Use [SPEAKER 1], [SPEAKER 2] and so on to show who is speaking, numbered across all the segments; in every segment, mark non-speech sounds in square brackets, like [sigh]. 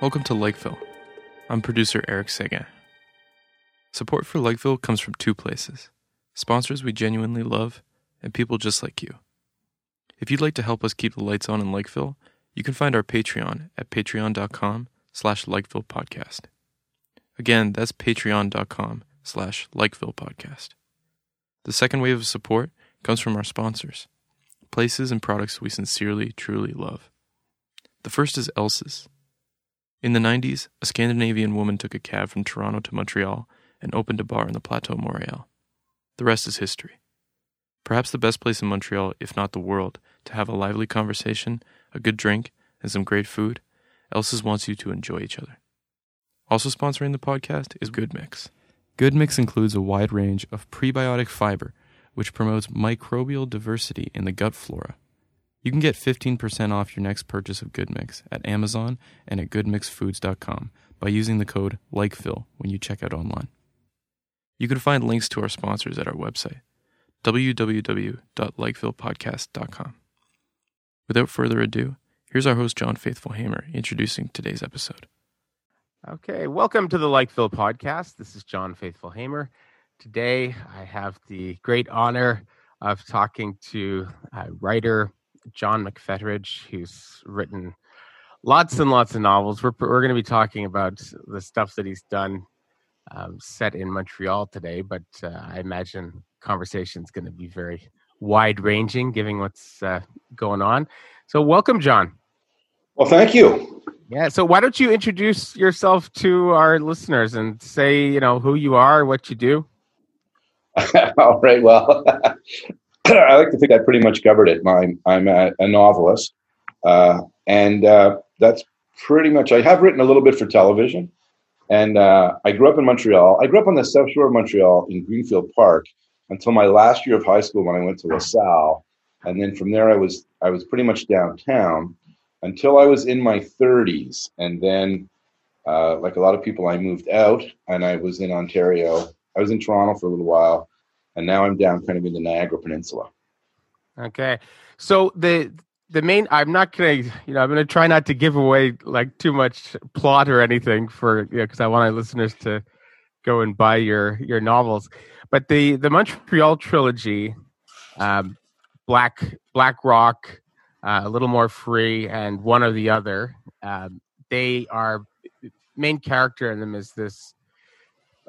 [SPEAKER 1] Welcome to Likeville. I'm producer Eric Seguin. Support for Likeville comes from two places sponsors we genuinely love, and people just like you. If you'd like to help us keep the lights on in Likeville, you can find our Patreon at patreon.com slash Likeville Podcast. Again, that's patreon.com slash Likeville Podcast. The second wave of support comes from our sponsors, places and products we sincerely, truly love. The first is Elsa's. In the 90s, a Scandinavian woman took a cab from Toronto to Montreal and opened a bar in the Plateau Montreal. The rest is history. Perhaps the best place in Montreal, if not the world, to have a lively conversation, a good drink, and some great food, Elsa's wants you to enjoy each other. Also sponsoring the podcast is Good Mix. Good Mix includes a wide range of prebiotic fiber, which promotes microbial diversity in the gut flora. You can get 15% off your next purchase of Good Mix at Amazon and at goodmixfoods.com by using the code LIKEVILLE when you check out online. You can find links to our sponsors at our website, www.likevillepodcast.com. Without further ado, here's our host, John Faithful Hamer, introducing today's episode.
[SPEAKER 2] Okay, welcome to the Likeville podcast. This is John Faithful Hamer. Today, I have the great honor of talking to uh, writer John McFetridge, who's written lots and lots of novels. We're, we're going to be talking about the stuff that he's done um, set in Montreal today, but uh, I imagine conversation is going to be very wide ranging, given what's uh, going on. So, welcome, John.
[SPEAKER 3] Well, thank you.
[SPEAKER 2] Yeah. So, why don't you introduce yourself to our listeners and say, you know, who you are, what you do? [laughs]
[SPEAKER 3] All right. Well, [clears throat] I like to think I pretty much covered it. I'm, I'm a, a novelist, uh, and uh, that's pretty much. I have written a little bit for television, and uh, I grew up in Montreal. I grew up on the South Shore of Montreal in Greenfield Park until my last year of high school when I went to LaSalle, and then from there I was I was pretty much downtown until I was in my 30s, and then. Uh, like a lot of people, I moved out and I was in Ontario. I was in Toronto for a little while, and now I'm down kind of in the Niagara Peninsula.
[SPEAKER 2] Okay, so the the main I'm not gonna you know I'm gonna try not to give away like too much plot or anything for you know because I want our listeners to go and buy your your novels. But the the Montreal trilogy, um, Black Black Rock, uh, a little more free, and one or the other. Um, they are main character in them is this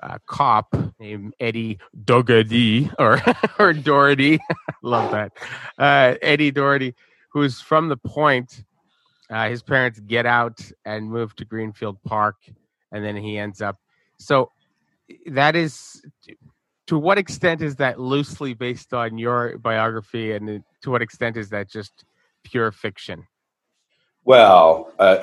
[SPEAKER 2] uh, cop named Eddie Dougherty or [laughs] or Doherty. [laughs] Love that uh, Eddie Doherty, who's from the Point. Uh, his parents get out and move to Greenfield Park, and then he ends up. So that is to what extent is that loosely based on your biography, and to what extent is that just pure fiction?
[SPEAKER 3] Well, uh,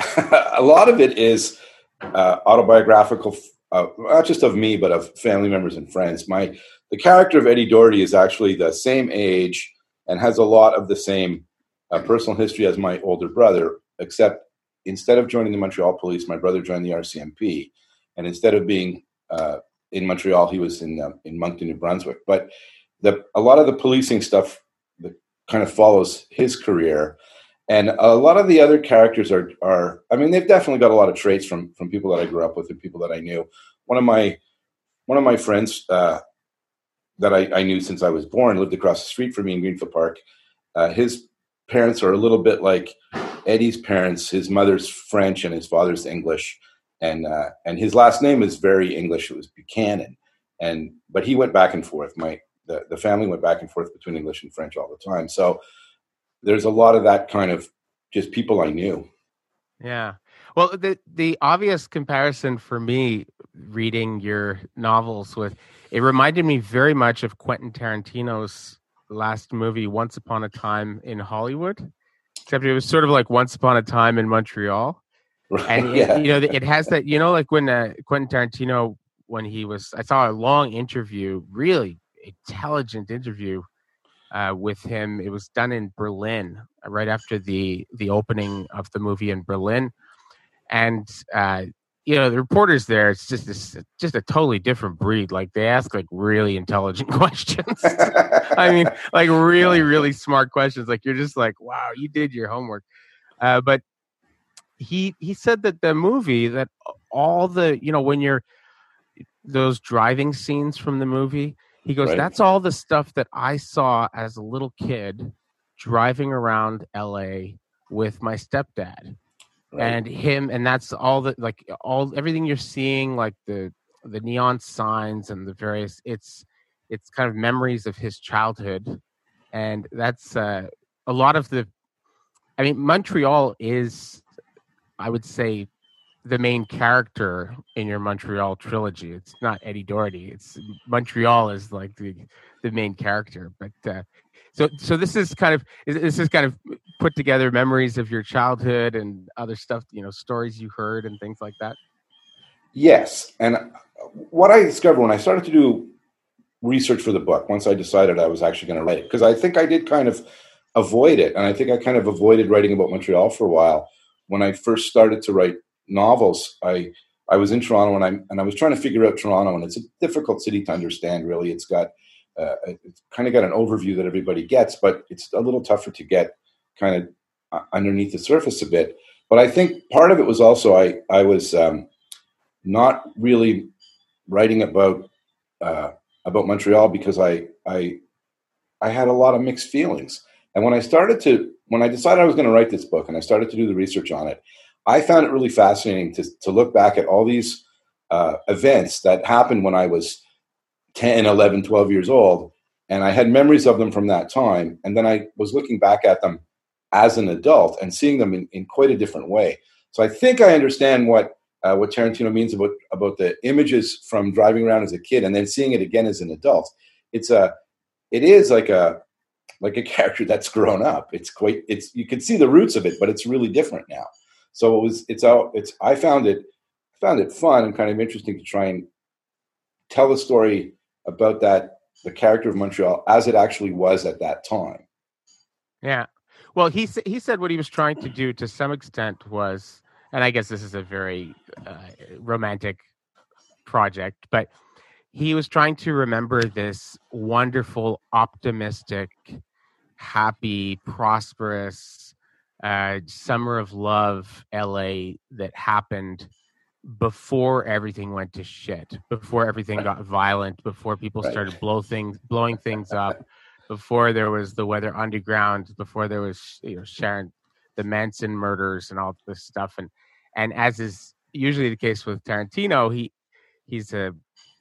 [SPEAKER 3] [laughs] a lot of it is uh, autobiographical, uh, not just of me, but of family members and friends. My the character of Eddie Doherty is actually the same age and has a lot of the same uh, personal history as my older brother, except instead of joining the Montreal Police, my brother joined the RCMP, and instead of being uh, in Montreal, he was in uh, in Moncton, New Brunswick. But the a lot of the policing stuff kind of follows his career. And a lot of the other characters are are i mean they've definitely got a lot of traits from from people that i grew up with and people that i knew. One of my one of my friends uh, that I, I, knew since i was born lived across the street from me in greenfield park. Uh, his parents are a little bit like eddie's parents his mother's french and his father's english. And uh, and his last name is very english. It was buchanan. And but he went back and forth. My the, the family went back and forth between english and french all the time so there's a lot of that kind of just people I knew.
[SPEAKER 2] Yeah. Well, the the obvious comparison for me reading your novels with it reminded me very much of Quentin Tarantino's last movie, Once Upon a Time in Hollywood, except it was sort of like Once Upon a Time in Montreal. Right, [laughs] and yeah. it, you know, it has that. You know, like when uh, Quentin Tarantino, when he was, I saw a long interview, really intelligent interview uh, with him. It was done in Berlin right after the the opening of the movie in Berlin, and uh, you know the reporters there it's just this just a totally different breed. Like they ask like really intelligent [laughs] questions. I mean like really really smart questions. Like you're just like wow you did your homework. Uh, but he he said that the movie that all the you know when you're those driving scenes from the movie he goes
[SPEAKER 3] Right.
[SPEAKER 2] that's all the stuff that i saw as a little kid driving around la with my stepdad
[SPEAKER 3] Right.
[SPEAKER 2] and him and that's all the like all everything you're seeing like the the neon signs and the various it's it's kind of memories of his childhood and that's uh, a lot of the i mean montreal is i would say the main character in your montreal trilogy. It's not eddie doherty. It's montreal is like the the main character. But uh so so this is kind of this is kind of put together memories of your childhood and other stuff you know stories you heard and things like that?
[SPEAKER 3] Yes, and what I discovered when I started to do research for the book, once I decided I was actually going to write it, because I think I did kind of avoid it, and I think I kind of avoided writing about Montreal for a while. When I first started to write novels, I I was in Toronto and I and I was trying to figure out Toronto, and it's a difficult city to understand. Really, it's got uh, it's kind of got an overview that everybody gets, but it's a little tougher to get kind of uh, underneath the surface a bit. But I think part of it was also I I was um, not really writing about uh, about Montreal because I I I had a lot of mixed feelings. And when I started to when I decided I was going to write this book and I started to do the research on it, I found it really fascinating to to look back at all these uh, events that happened when I was 10, 11, 12 years old. And I had memories of them from that time. And then I was looking back at them as an adult and seeing them in, in quite a different way. So I think I understand what uh, what Tarantino means about about the images from driving around as a kid and then seeing it again as an adult. It's a it is like a like a [laughs] character that's grown up. It's quite it's you can see the roots of it, but it's really different now. So it was it's out it's I found it found it fun and kind of interesting to try and tell a story about that the character of Montreal as it actually was at that time.
[SPEAKER 2] Yeah. Well, he he said what he was trying to do to some extent was, and I guess this is a very uh, romantic project, but he was trying to remember this wonderful, optimistic, happy, prosperous uh, summer of love LA that happened before everything went to shit, before everything got violent, before people
[SPEAKER 3] Right.
[SPEAKER 2] started blow things, blowing things up, before there was the Weather Underground, before there was you know Sharon, the Manson murders and all this stuff, and and as is usually the case with Tarantino, he he's a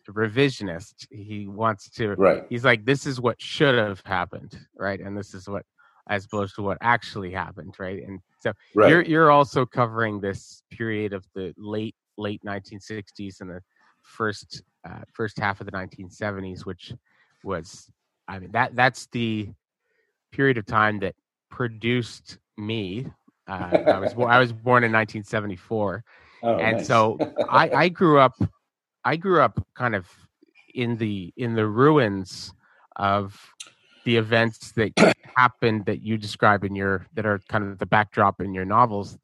[SPEAKER 2] revisionist. He wants to
[SPEAKER 3] Right.
[SPEAKER 2] he's like this is what should have happened right and this is what as opposed to what actually happened right and so
[SPEAKER 3] Right.
[SPEAKER 2] you're you're also covering this period of the late late 1960s and the first uh, first half of the 1970s which was i mean that that's the period of time that produced me uh, I was I was born in 1974
[SPEAKER 3] Oh,
[SPEAKER 2] and
[SPEAKER 3] nice.
[SPEAKER 2] so I, I grew up I grew up kind of in the in the ruins of the events that happened that you describe in your that are kind of the backdrop in your novels.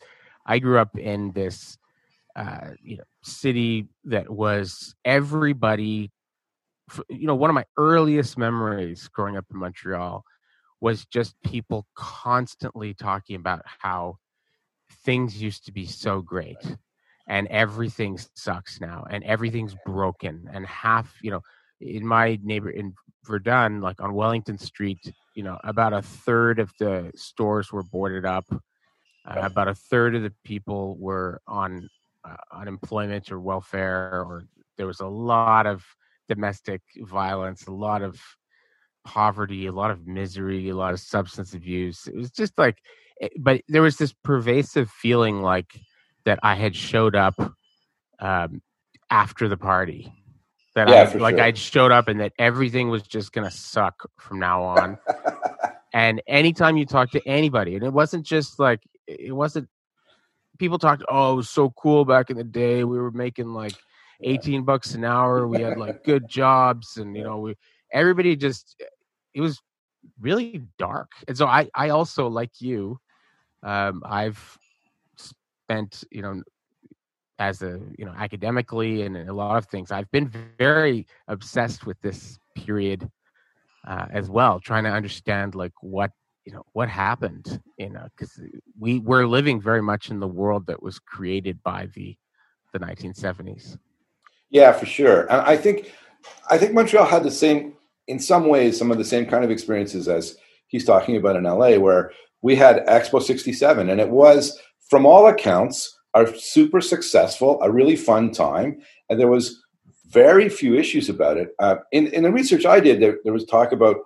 [SPEAKER 2] I grew up in this uh, you know city that was everybody. You know, one of my earliest memories growing up in Montreal was just people constantly talking about how things used to be so great and everything sucks now and everything's broken and half you know in my neighbor in verdun like on wellington street you know about a third of the stores were boarded up uh, about a third of the people were on uh, unemployment or welfare or there was a lot of domestic violence a lot of poverty a lot of misery a lot of substance abuse it was just like it- but there was this pervasive feeling like that I had showed up um, after the party. That
[SPEAKER 3] Yeah,
[SPEAKER 2] I like
[SPEAKER 3] sure.
[SPEAKER 2] I'd showed up and that everything was just gonna suck from now on. [laughs] and anytime you talk to anybody, and it wasn't just like it wasn't people talked, oh, it was so cool back in the day. We were making like 18 bucks an hour. We had like [laughs] good jobs, and you know, we everybody just it was really dark. And so I I also like you, um, I've spent you know as a you know academically and a lot of things. I've been very obsessed with this period uh, as well, trying to understand like what you know what happened. You know, because we we're living very much in the world that was created by the the 1970s.
[SPEAKER 3] Yeah, for sure. and I think I think Montreal had the same, in some ways, some of the same kind of experiences as he's talking about in LA, where we had Expo 67, and it was, from all accounts, a super successful, a really fun time, and there was very few issues about it. Uh, in, in the research I did, there, there was talk about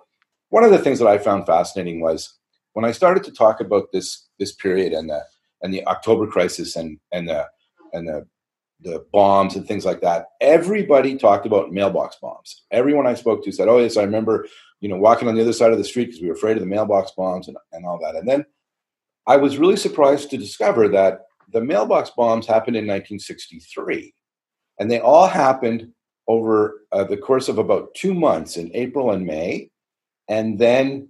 [SPEAKER 3] one of the things that I found fascinating was when I started to talk about this this period and the and the October crisis and and the and the the bombs and things like that. Everybody talked about mailbox bombs. Everyone I spoke to said, "Oh yes, I remember, you know, walking on the other side of the street because we were afraid of the mailbox bombs and, and all that." And then I was really surprised to discover that the mailbox bombs happened in 1963, and they all happened over uh, the course of about two months in April and May, and then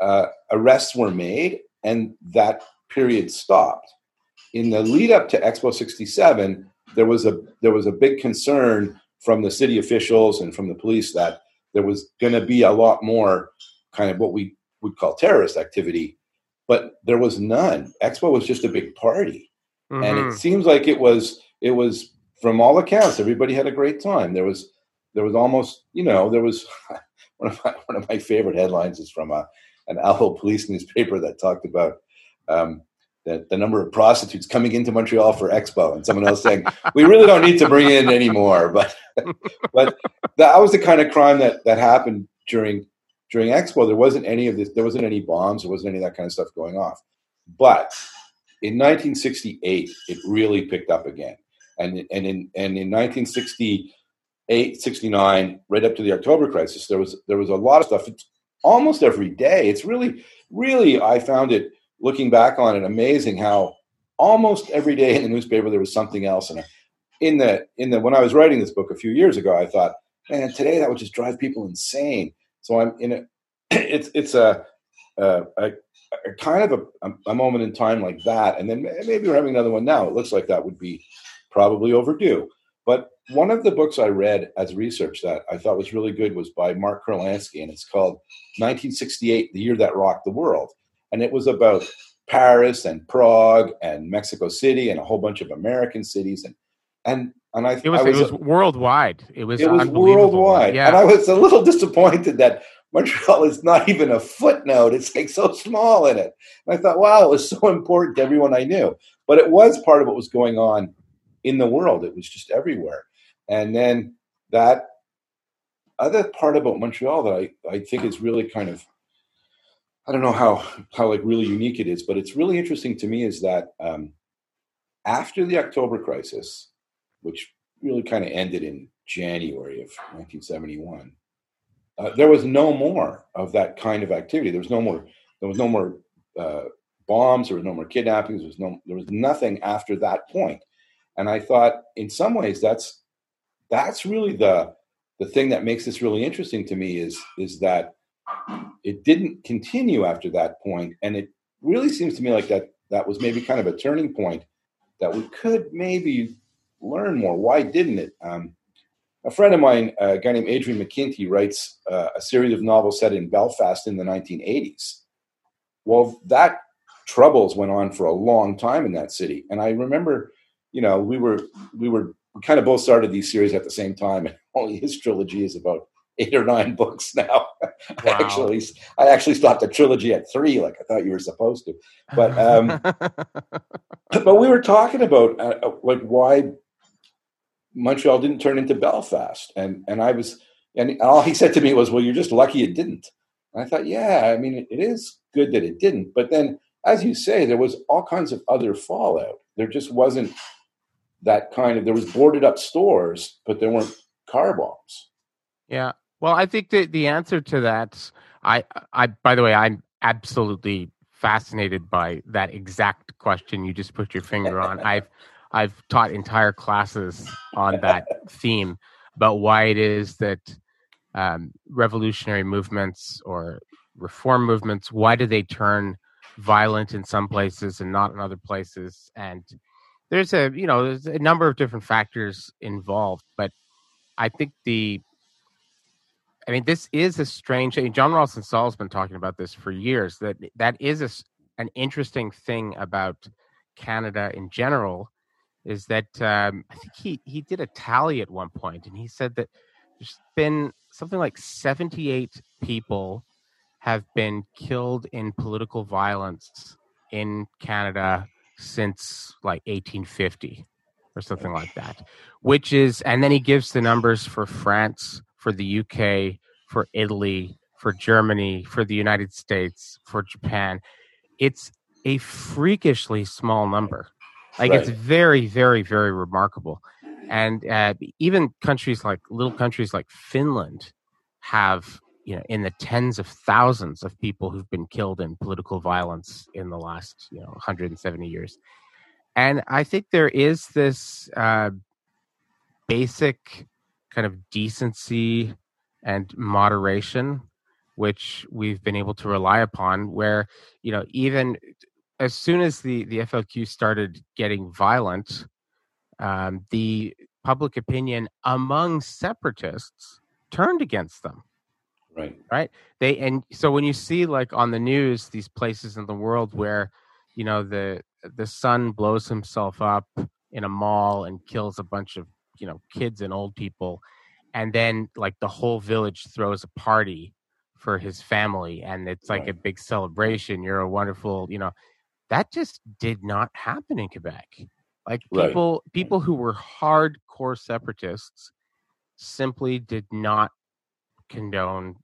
[SPEAKER 3] uh, arrests were made, and that period stopped. In the lead up to Expo 67, there was a there was a big concern from the city officials and from the police that there was going to be a lot more kind of what we would call terrorist activity, but there was none. Expo was just a big party, mm-hmm. and it mm-hmm. seems like it was it was from all accounts everybody had a great time. There was there was almost you know there was [laughs] one of my one of my favorite headlines is from a an Allô Police newspaper that talked about um, the, the number of prostitutes coming into Montreal for Expo, and someone else saying [laughs] we really don't need to bring in anymore. [laughs] But but that was the kind of crime that that happened during during Expo. There wasn't any of this. There wasn't any bombs. There wasn't any of that kind of stuff going off. But in 1968, it really picked up again, and and in and in 1968, 69, right up to the October crisis, there was there was a lot of stuff. It's almost every day. It's really really I found it looking back on it, amazing how almost every day in the newspaper there was something else. And in the in the when I was writing this book a few years ago, I thought, man, today that would just drive people insane. So I'm in a [clears throat] it's it's a a, kind of a, a moment in time like that, and then maybe we're having another one now. It looks like that would be probably overdue. But one of the books I read as research that I thought was really good was by Mark Kurlansky, and it's called 1968, The Year That Rocked the World and it was about Paris and Prague and Mexico City and a whole bunch of American cities and and and I
[SPEAKER 2] it was,
[SPEAKER 3] I was
[SPEAKER 2] it was worldwide. It was
[SPEAKER 3] it was worldwide, yeah. and I was a little [laughs] disappointed that Montreal is not even a footnote. It's like so small in it. And I thought, wow, it was so important to everyone I knew, but it was part of what was going on in the world. It was just everywhere, and then that other part about Montreal that I, I think is really kind of I don't know how how like really unique it is, but it's really interesting to me is that um, after the October crisis, which really kind of ended in January of 1971, uh, there was no more of that kind of activity. There was no more. There was no more uh, bombs. There was no more kidnappings. There was no. There was nothing after that point. And I thought, in some ways, that's that's really the the thing that makes this really interesting to me is is that it didn't continue after that point, and it really seems to me like that that was maybe kind of a turning point that we could maybe learn more. Why didn't it? Um, a friend of mine, a guy named Adrian McKinty, writes uh, a series of novels set in Belfast in the 1980s. Well, that troubles went on for a long time in that city, and I remember, you know, we were we were we kind of both started these series at the same time, and [laughs] only his trilogy is about eight or nine books now. [laughs] Wow. I actually, I actually stopped the trilogy at three, like I thought you were supposed to. But, um, [laughs] but we were talking about uh, uh, like why Montreal didn't turn into Belfast, and and I was, and all he said to me was, "Well, you're just lucky it didn't." And I thought, yeah, I mean, it, is good that it didn't, but then, as you say, there was all kinds of other fallout. There just wasn't that kind of. There was boarded up stores, but there weren't car bombs.
[SPEAKER 2] Yeah, well, I think that the answer to that, I, I, by the way, I'm absolutely fascinated by that exact question you just put your finger on. [laughs] I've, I've taught entire classes on that [laughs] theme about why it is that um, revolutionary movements or reform movements, why do they turn violent in some places and not in other places? And there's a you know there's a number of different factors involved, but I think the I mean this is a strange. I mean, John Ralston Saul's been talking about this for years. That that is a, an interesting thing about Canada in general is that um, I think he he did a tally at one point, and he said that there's been something like 78 people have been killed in political violence in Canada since like 1850 or something like that, which is, and then he gives the numbers for France, for the UK, for Italy, for Germany, for the United States, for Japan. It's a freakishly small number. Like right. it's very, very, very remarkable. And uh, even countries like little countries like Finland have you know in the tens of thousands of people who've been killed in political violence in the last you know 170 years and i think there is this uh, basic kind of decency and moderation which we've been able to rely upon where you know even as soon as the the flq started getting violent um, the public opinion among separatists turned against them
[SPEAKER 3] Right.
[SPEAKER 2] Right. They and so when you see like on the news these places in the world where, you know, the the son blows himself up in a mall and kills a bunch of, you know, kids and old people and then like the whole village throws a party for his family and it's like right. a big celebration. You're a wonderful, you know, that just did not happen in Quebec. Like people right. people who were hardcore separatists simply did not condone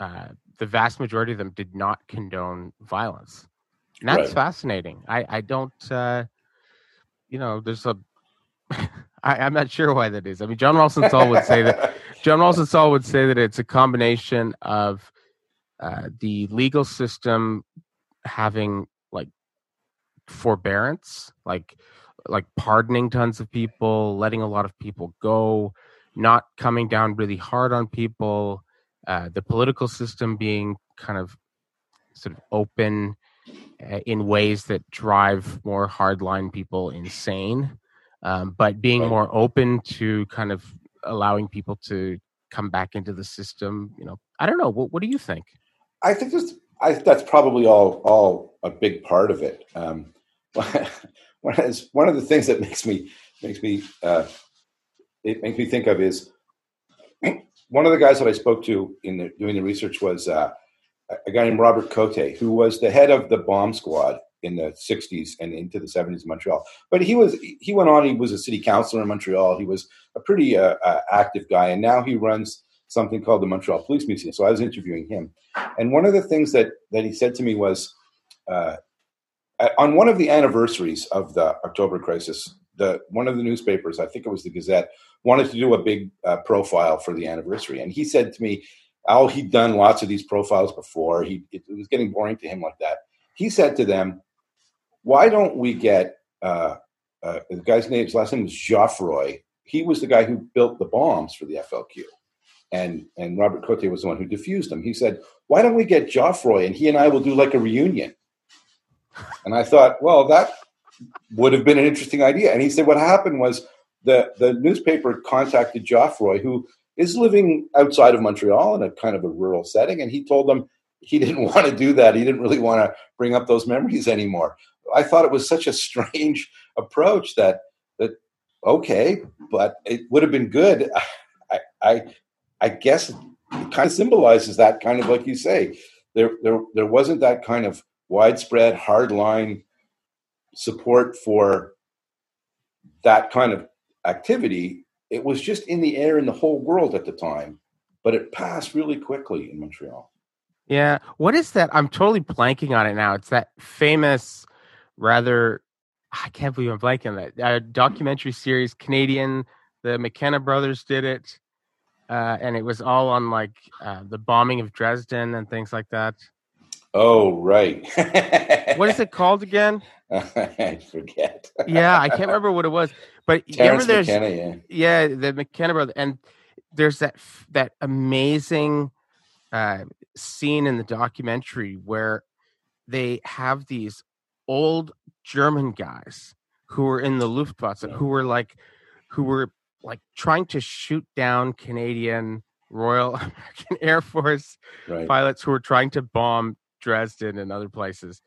[SPEAKER 2] uh, the vast majority of them did not condone violence. And that's right. fascinating. I, I don't, uh, you know, there's a, [laughs] I, I'm not sure why that is. I mean, John Ralston Saul would say that, [laughs] John Ralston Saul would say that it's a combination of uh, the legal system having forbearance, like, like pardoning tons of people, letting a lot of people go, not coming down really hard on people, uh, the political system being kind of sort of open uh, in ways that drive more hardline people insane, um, but being more open to kind of allowing people to come back into the system. You know, I don't know. What, what do you think?
[SPEAKER 3] I think that's I, that's probably all all a big part of it. Um, one of the things that makes me makes me uh, it makes me think of is one of the guys that I spoke to in the, doing the research was uh, a guy named Robert Cote, who was the head of the bomb squad in the 60s and into the 70s in Montreal. But he was he went on. He was a city councilor in Montreal. He was a pretty uh, uh, active guy, and now he runs something called the Montreal Police Museum. So I was interviewing him, and one of the things that that he said to me was. Uh, on one of the anniversaries of the October crisis, the one of the newspapers, I think it was the Gazette, wanted to do a big uh, profile for the anniversary, and he said to me, "Oh, he'd done lots of these profiles before. He it, was getting boring to him like that." He said to them, "Why don't we get uh, uh, the guy's name? His last name was Geoffroy. He was the guy who built the bombs for the FLQ." And, and Robert Cote was the one who diffused them. He said, Why don't we get Geoffroy and he and I will do like a reunion? And I thought, well, that would have been an interesting idea. And he said what happened was the the newspaper contacted Geoffroy, who is living outside of Montreal in a kind of a rural setting, and he told them he didn't [laughs] want to do that. He didn't really want to bring up those memories anymore. I thought it was such a strange [laughs] approach that that okay, but it would have been good. [laughs] I I, I guess it kind of symbolizes that kind of like you say. There there there wasn't that kind of widespread hardline support for that kind of activity. It was just in the air in the whole world at the time, but it passed really quickly in Montreal.
[SPEAKER 2] Yeah. What is that? I'm totally blanking on it now. It's that famous, rather, I can't believe I'm blanking on that uh, documentary series, Canadian. The McKenna brothers did it. Uh, and it was all on like uh, the bombing of Dresden and things like that.
[SPEAKER 3] Oh, right.
[SPEAKER 2] what is it called again? [laughs]
[SPEAKER 3] I forget.
[SPEAKER 2] yeah, I can't remember what it was, but remember there's
[SPEAKER 3] McKenna, yeah.
[SPEAKER 2] yeah, the McKenna brother, and there's that that amazing uh, scene in the documentary where they have these old German guys who were in the Luftwaffe, who were like, who were like trying to shoot down Canadian Royal [laughs] American Air Force
[SPEAKER 3] Right.
[SPEAKER 2] pilots who were trying to bomb Dresden and other places,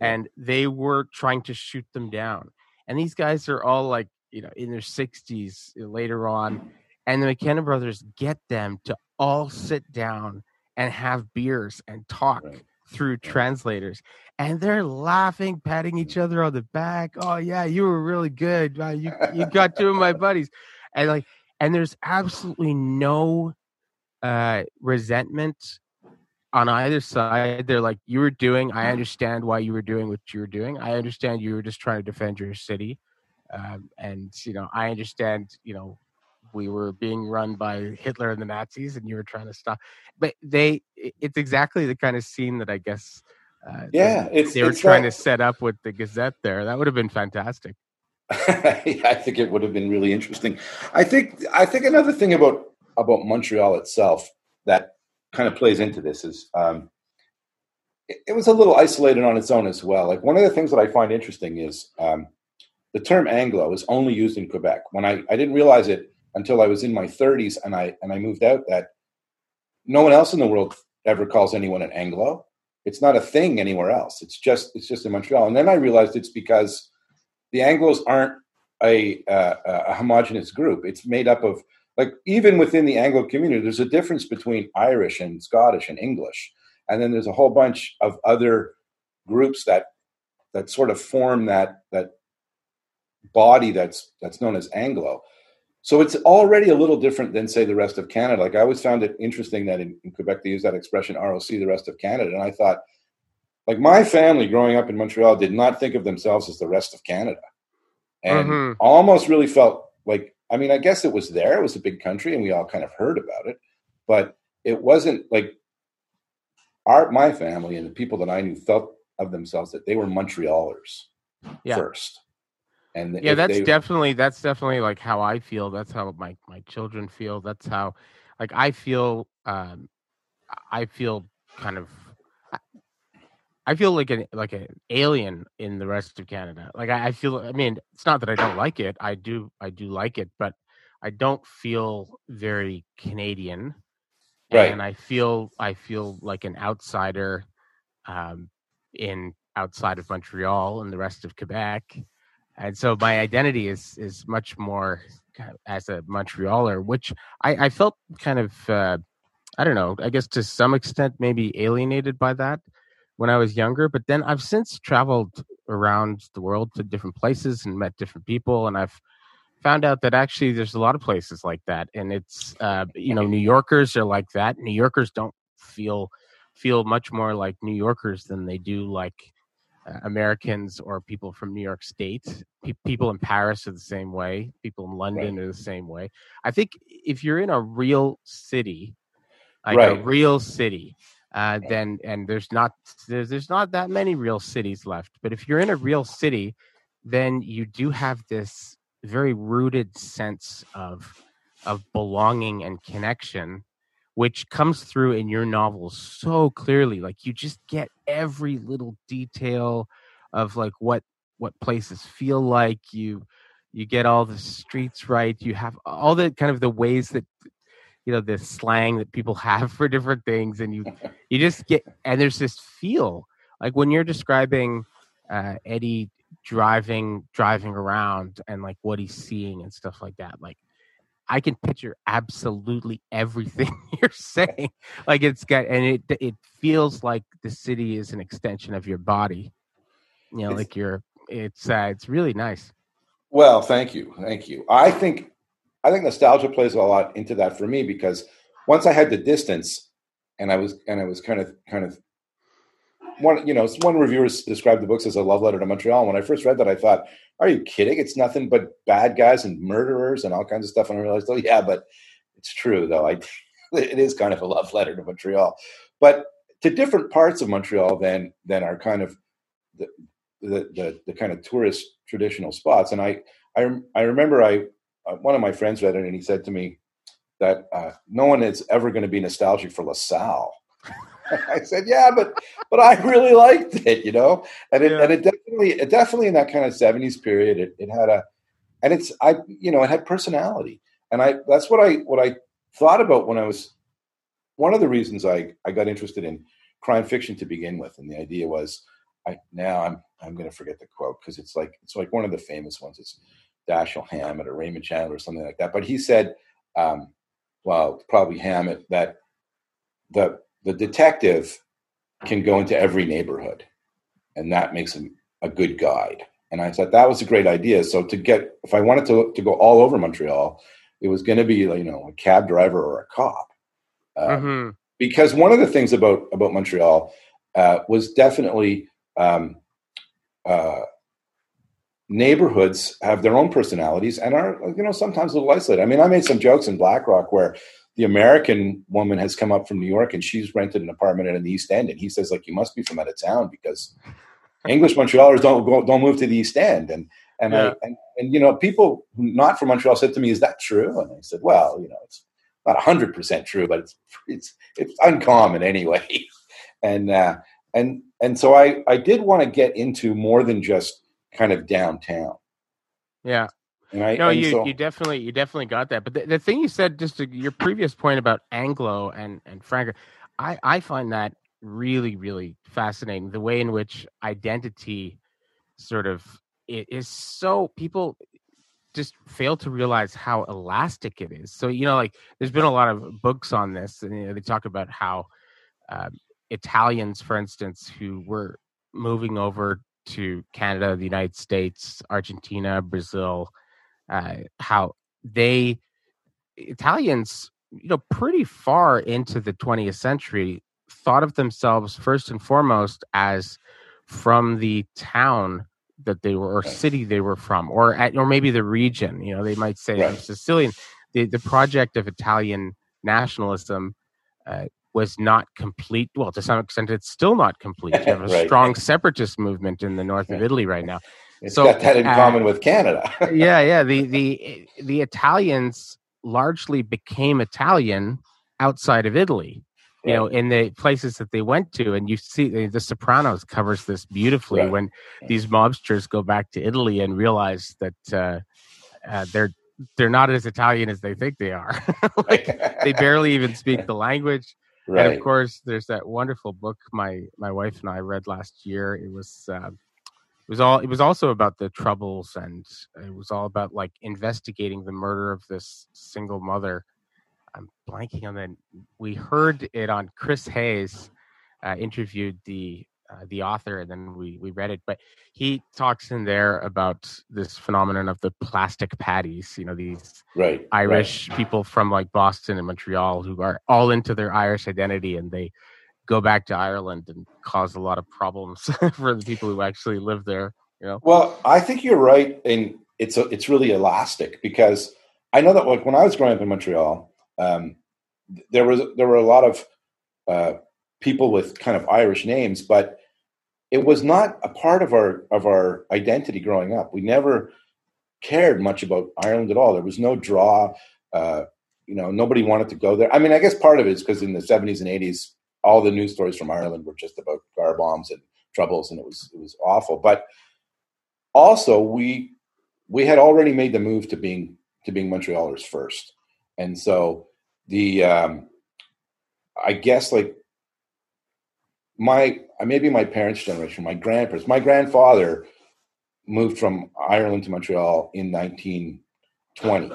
[SPEAKER 2] and they were trying to shoot them down. And these guys are all like, you know, in their sixties later on, and the McKenna brothers get them to all sit down and have beers and talk
[SPEAKER 3] Right.
[SPEAKER 2] through translators and they're laughing patting each other on the back oh yeah you were really good Wow, you you got two of my [laughs] buddies and like and there's absolutely no uh resentment on either side they're like you were doing i understand why you were doing what you were doing. I understand you were just trying to defend your city um, and you know i understand you know we were being run by hitler and the nazis and you were trying to stop but they it's exactly the kind of scene that i guess uh, they-
[SPEAKER 3] Yeah, it's
[SPEAKER 2] they were trying
[SPEAKER 3] that-
[SPEAKER 2] to set up with the gazette there. That would have been fantastic. [laughs]
[SPEAKER 3] I think it would have been really interesting. I think I think another thing about about Montreal itself kind of plays into this is um, it, it was a little isolated on its own as well. Like one of the things that I find interesting is um, the term Anglo is only used in Quebec. When I, I didn't realize it until I was in my 30s and I and I moved out that no one else in the world ever calls anyone an Anglo. It's not a thing anywhere else. It's just it's just in Montreal. And then I realized it's because the Anglos aren't a, uh, a homogenous group. It's made up of like even within the Anglo community, there's a difference between Irish and Scottish and English, and then there's a whole bunch of other groups that that sort of form that that body that's that's known as Anglo. So it's already a little different than say the rest of Canada. Like I always found it interesting that in, in Quebec they use that expression ROC, the rest of Canada, and I thought like my family growing up in Montreal did not think of themselves as the rest of Canada, and
[SPEAKER 2] Mhm.
[SPEAKER 3] almost really felt like I mean I guess it was there. It was a big country, and we all kind of heard about it, but it wasn't like our my family and the people that I knew felt of themselves that they were Montrealers
[SPEAKER 2] Yeah.
[SPEAKER 3] first. And
[SPEAKER 2] yeah that's
[SPEAKER 3] they-
[SPEAKER 2] definitely that's definitely like how i feel that's how my my children feel that's how like i feel um i feel kind of I- feel like an like an alien in the rest of Canada. Like I, I feel. I mean, it's not that I don't like it. I do. I do like it, but I don't feel very Canadian.
[SPEAKER 3] Right.
[SPEAKER 2] And I feel. I feel like an outsider, um, in outside of Montreal and the rest of Quebec and so my identity is is much more as a Montrealer, which I, I felt kind of uh, I don't know, I guess to some extent maybe alienated by that when I was younger. But then I've since traveled around the world to different places and met different people, and I've found out that actually there's a lot of places like that, and it's uh, you know New Yorkers are like that. New Yorkers don't feel feel much more like New Yorkers than they do like uh, Americans or people from New York State. Pe- people in Paris are the same way. People in London are the same way. I think if you're in a real city, like a real city, uh, then and there's not there's, there's not that many real cities left. But if you're in a real city, then you do have this very rooted sense of of belonging and connection which comes through in your novels so clearly like you just get every little detail of like what what places feel like you you get all the streets right you have all the kind of the ways that you know this slang that people [laughs] have for different things and you [laughs] you just get and there's this feel like when you're describing uh eddie driving driving around and like what he's seeing and stuff like that like I can picture absolutely everything [laughs] you're saying. Like it's got, and it it feels like the city is an extension of your body. You know,
[SPEAKER 3] It's-
[SPEAKER 2] like you're. It's uh, it's really nice.
[SPEAKER 3] Well, thank you, thank you. I think I think nostalgia plays a lot into that for me because once I had the distance, and I was and I was kind of kind of one you know one reviewer described the books as a love letter to Montreal. When I first read that, I thought, "Are you kidding? It's nothing but bad guys and murderers and all kinds of stuff." And I realized, oh yeah, but it's true though. I [laughs] it is kind of a love letter to Montreal, but to different parts of Montreal than than are kind of the the, the, the kind of tourist traditional spots. And I I, I remember I uh, one of my friends read it and he said to me that uh, no one is ever going to be nostalgic for LaSalle. [laughs] I said, yeah, but but I really liked it, you know, and it
[SPEAKER 2] Yeah.
[SPEAKER 3] and it definitely definitely definitely in that kind of 70s period it, it had a and it's i you know it had personality and i that's what i what i thought about when i was one of the reasons i i got interested in crime fiction to begin with and the idea was i now i'm i'm going to forget the quote because it's like it's like one of the famous ones it's dashiell hammett or raymond chandler or something like that but he said um well probably hammett that the the detective can go into every neighborhood and that makes him a good guide. And I thought that was a great idea. So to get, if I wanted to to go all over Montreal, it was going to be you know a cab driver or a cop, um, mm-hmm. because one of the things about about Montreal uh, was definitely um, uh, neighborhoods have their own personalities and are you know sometimes a little isolated. I mean, I made some jokes in Blackrock where the American woman has come up from New York and she's rented an apartment in the East End, and he says like you must be from out of town because English Montrealers don't go, don't move to the East End. And and yeah. I and, and you know people not from Montreal said to me, "Is that true?" And I said, "Well, you know, it's not hundred percent true, but it's it's it's uncommon anyway." [laughs] and uh, and and so I I did want to get into more than just kind of downtown.
[SPEAKER 2] Yeah. I, no, you so, you definitely you definitely got that. But the, the thing you said, just to your previous point about Anglo and and Franco, I I find that really really fascinating the way in which identity sort of it is so people just fail to realize how elastic it is so you know like there's been a lot of books on this and you know, they talk about how um, italians for instance who were moving over to canada the united states argentina brazil uh, how they italians you know pretty far into the 20th century thought of themselves first and foremost as from the town that they were or city they were from or at or maybe the region you know they might say right. sicilian the, the project of italian nationalism uh, was not complete well to some extent it's still not complete. You have [laughs] a right. strong separatist movement in the north of italy right now. [laughs]
[SPEAKER 3] It's so, got that in uh, common with canada. [laughs]
[SPEAKER 2] yeah yeah the the the italians largely became italian outside of italy you know in the places that they went to and you see the sopranos covers this beautifully right. when these mobsters go back to italy and realize that uh, uh, they're they're not as italian as they think they are. Like they barely even speak the language right. and of course there's that wonderful book my my wife and i read last year it was uh, it was all it was also about the troubles and it was all about like investigating the murder of this single mother I'm blanking on that. We heard it on Chris Hayes uh, interviewed the uh, the author, and then we we read it. But he talks in there about this phenomenon of the plastic patties. You know, these
[SPEAKER 3] right,
[SPEAKER 2] Irish
[SPEAKER 3] right.
[SPEAKER 2] people from like Boston and Montreal who are all into their Irish identity, and they go back to Ireland and cause a lot of problems [laughs] for the people who actually live there. You know.
[SPEAKER 3] Well, I think you're right, and it's a, it's really elastic because I know that like when I was growing up in Montreal, um, there was there were a lot of uh, people with kind of Irish names, but it was not a part of our of our identity growing up. We never cared much about Ireland at all. There was no draw. Uh, you know, nobody wanted to go there. I mean, I guess part of it is because in the seventies and eighties, all the news stories from Ireland were just about car bombs and troubles, and it was it was awful. But also, we we had already made the move to being to being Montrealers first, and so the um, I guess like my maybe my parents' generation, my grandparents, my grandfather moved from Ireland to Montreal in 1920.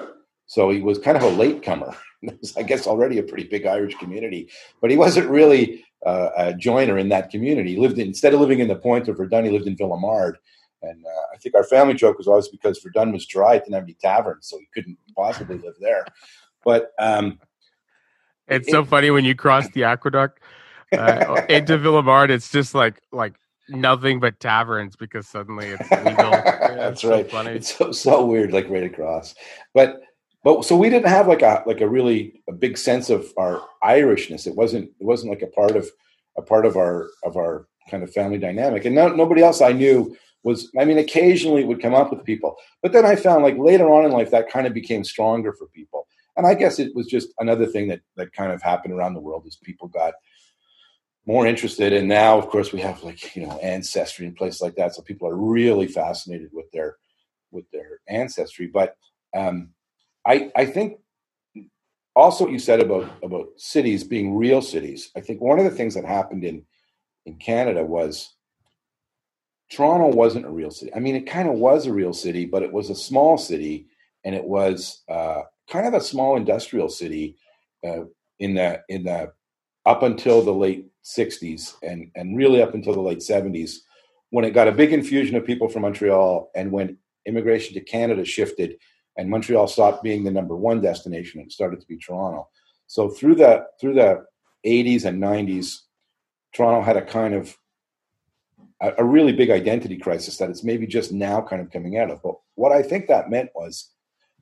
[SPEAKER 3] So he was kind of a latecomer. [laughs] I guess already a pretty big Irish community, but he wasn't really uh, a joiner in that community. He lived in, instead of living in the Point of Verdun, he lived in Ville-Émard. And uh, I think our family joke was always because Verdun was dry, it didn't have any taverns, so he couldn't possibly live there. But um,
[SPEAKER 2] it's so funny when you cross the aqueduct uh, into Ville-Émard. It's just like like nothing but taverns because suddenly it's legal. [laughs]
[SPEAKER 3] That's right. funny. It's so so weird, like right across. But but so we didn't have like a like a really a big sense of our Irishness. It wasn't it wasn't like a part of a part of our of our kind of family dynamic. And no, nobody else I knew was. I mean, occasionally it would come up with people, but then I found like later on in life that kind of became stronger for people and I guess it was just another thing that that kind of happened around the world as people got more interested. And now, of course, we have like you know ancestry and places like that, so people are really fascinated with their with their ancestry. But um, I I think also what you said about about cities being real cities. I think one of the things that happened in in Canada was Toronto wasn't a real city. I mean, it kind of was a real city, but it was a small city, and it was uh, kind of a small industrial city uh, in the in the up until the late '60s and and really up until the late '70s, when it got a big infusion of people from Montreal, and when immigration to Canada shifted, and Montreal stopped being the number one destination and started to be Toronto. So through the through the 80s and 90s, Toronto had a kind of a, a really big identity crisis that it's maybe just now kind of coming out of. But what I think that meant was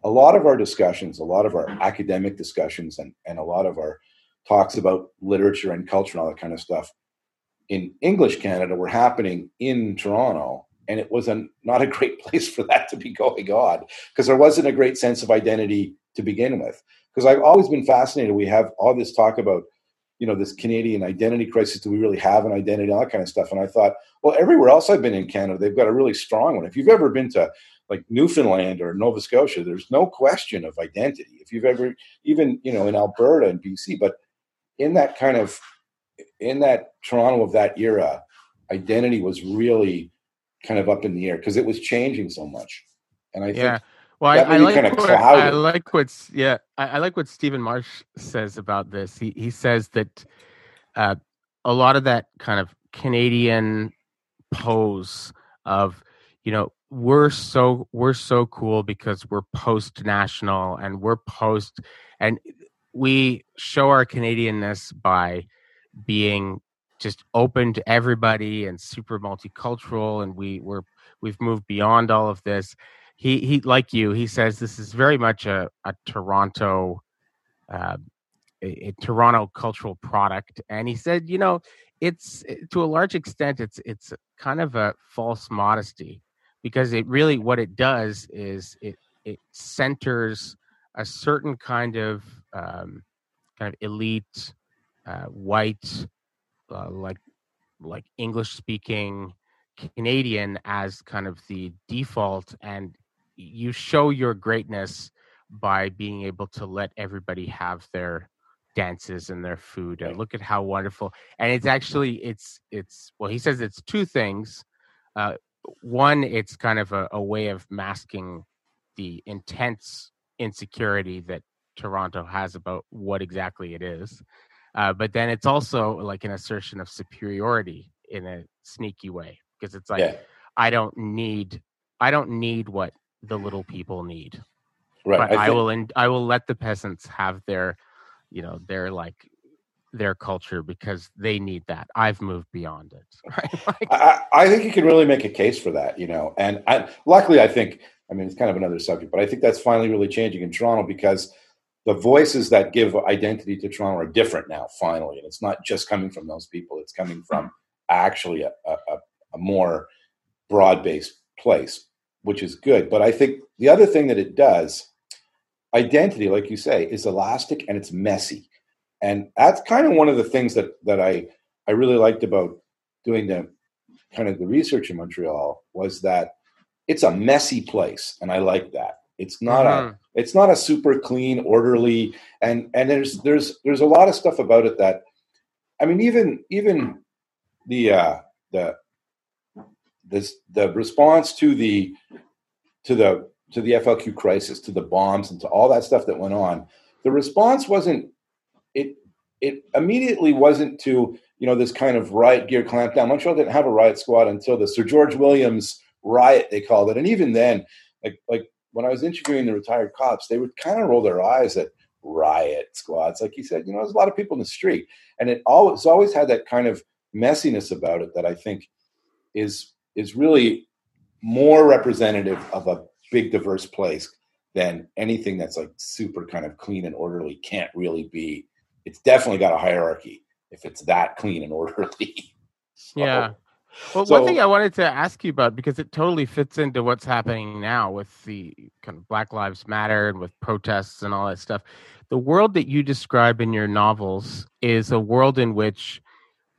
[SPEAKER 3] a lot of our discussions, a lot of our academic discussions, and, and a lot of our talks about literature and culture and all that kind of stuff in English Canada were happening in Toronto. And it was a, not a great [laughs] place for that to be going on because there wasn't a great sense of identity to begin with. Because I've always been fascinated. We have all this talk about you know this Canadian identity crisis. Do we really have an identity? All that kind of stuff. And I thought, well, everywhere else I've been in Canada, they've got a really strong one. If you've ever been to like Newfoundland or Nova Scotia, there's no question of identity. If you've ever even you know in Alberta and BC, but in that kind of in that Toronto of that era, identity was really kind of up in the air because it was changing so much. And I yeah. think
[SPEAKER 2] well, I, I, like kind of what, I like what's yeah, I, I, like what Stephen Marche says about this. He he says that uh, a lot of that kind of Canadian pose of you know we're so we're so cool because we're post national and we're post and we show our Canadianness by being just open to everybody and super multicultural and we we're we've moved beyond all of this. He he like you he says this is very much a, a toronto uh, a, a, toronto cultural product and he said you know it's to a large extent it's it's kind of a false modesty because it really what it does is it it centers a certain kind of um, kind of elite uh, white uh, like like english speaking canadian as kind of the default and you show your greatness by being able to let everybody have their dances and their food and look at how wonderful and it's actually it's it's well he says it's two things uh one it's kind of a, a way of masking the intense insecurity that toronto has about what exactly it is uh, but then it's also like an assertion of superiority in a sneaky way because it's like yeah. i don't need i don't need what the little people need. Right. But I, I will in, I will let the peasants have their, you know, their like their culture because they need that. I've moved beyond it. [laughs]
[SPEAKER 3] Right. Like, I, I, think you can really make a case for that, you know. And I, luckily, I think, I mean, it's kind of another subject, but I think that's finally really changing in Toronto because the voices that give identity to Toronto are different now, finally. And it's not just coming from those people, it's coming from actually a, a, a more broad based place which is good. But I think the other thing that it does, identity, like you say, is elastic and it's messy. And that's kind of one of the things that that I I really liked about doing the kind of the research in Montreal was that it's a messy place, and I like that. It's not mm-hmm. a it's not a super clean, orderly, and and there's there's there's a lot of stuff about it that, I mean, even even the uh, the this the response to the to the to the FLQ crisis, to the bombs, and to all that stuff that went on, the response wasn't it it immediately wasn't to you know this kind of riot gear clampdown. Montreal didn't have a riot squad until the Sir George Williams riot they called it, and even then, like like when I was interviewing the retired cops, they would kind of roll their eyes at riot squads. Like you said, you know, there's a lot of people in the street, and it always always had that kind of messiness about it that I think is is really more representative of a big diverse place than anything that's like super kind of clean and orderly can't really be it's definitely got a hierarchy if it's that clean and [laughs] orderly
[SPEAKER 2] so, yeah well so, one thing i wanted to ask you about because it totally fits into what's happening now with the kind of black lives matter and with protests and all that stuff the world that you describe in your novels is a world in which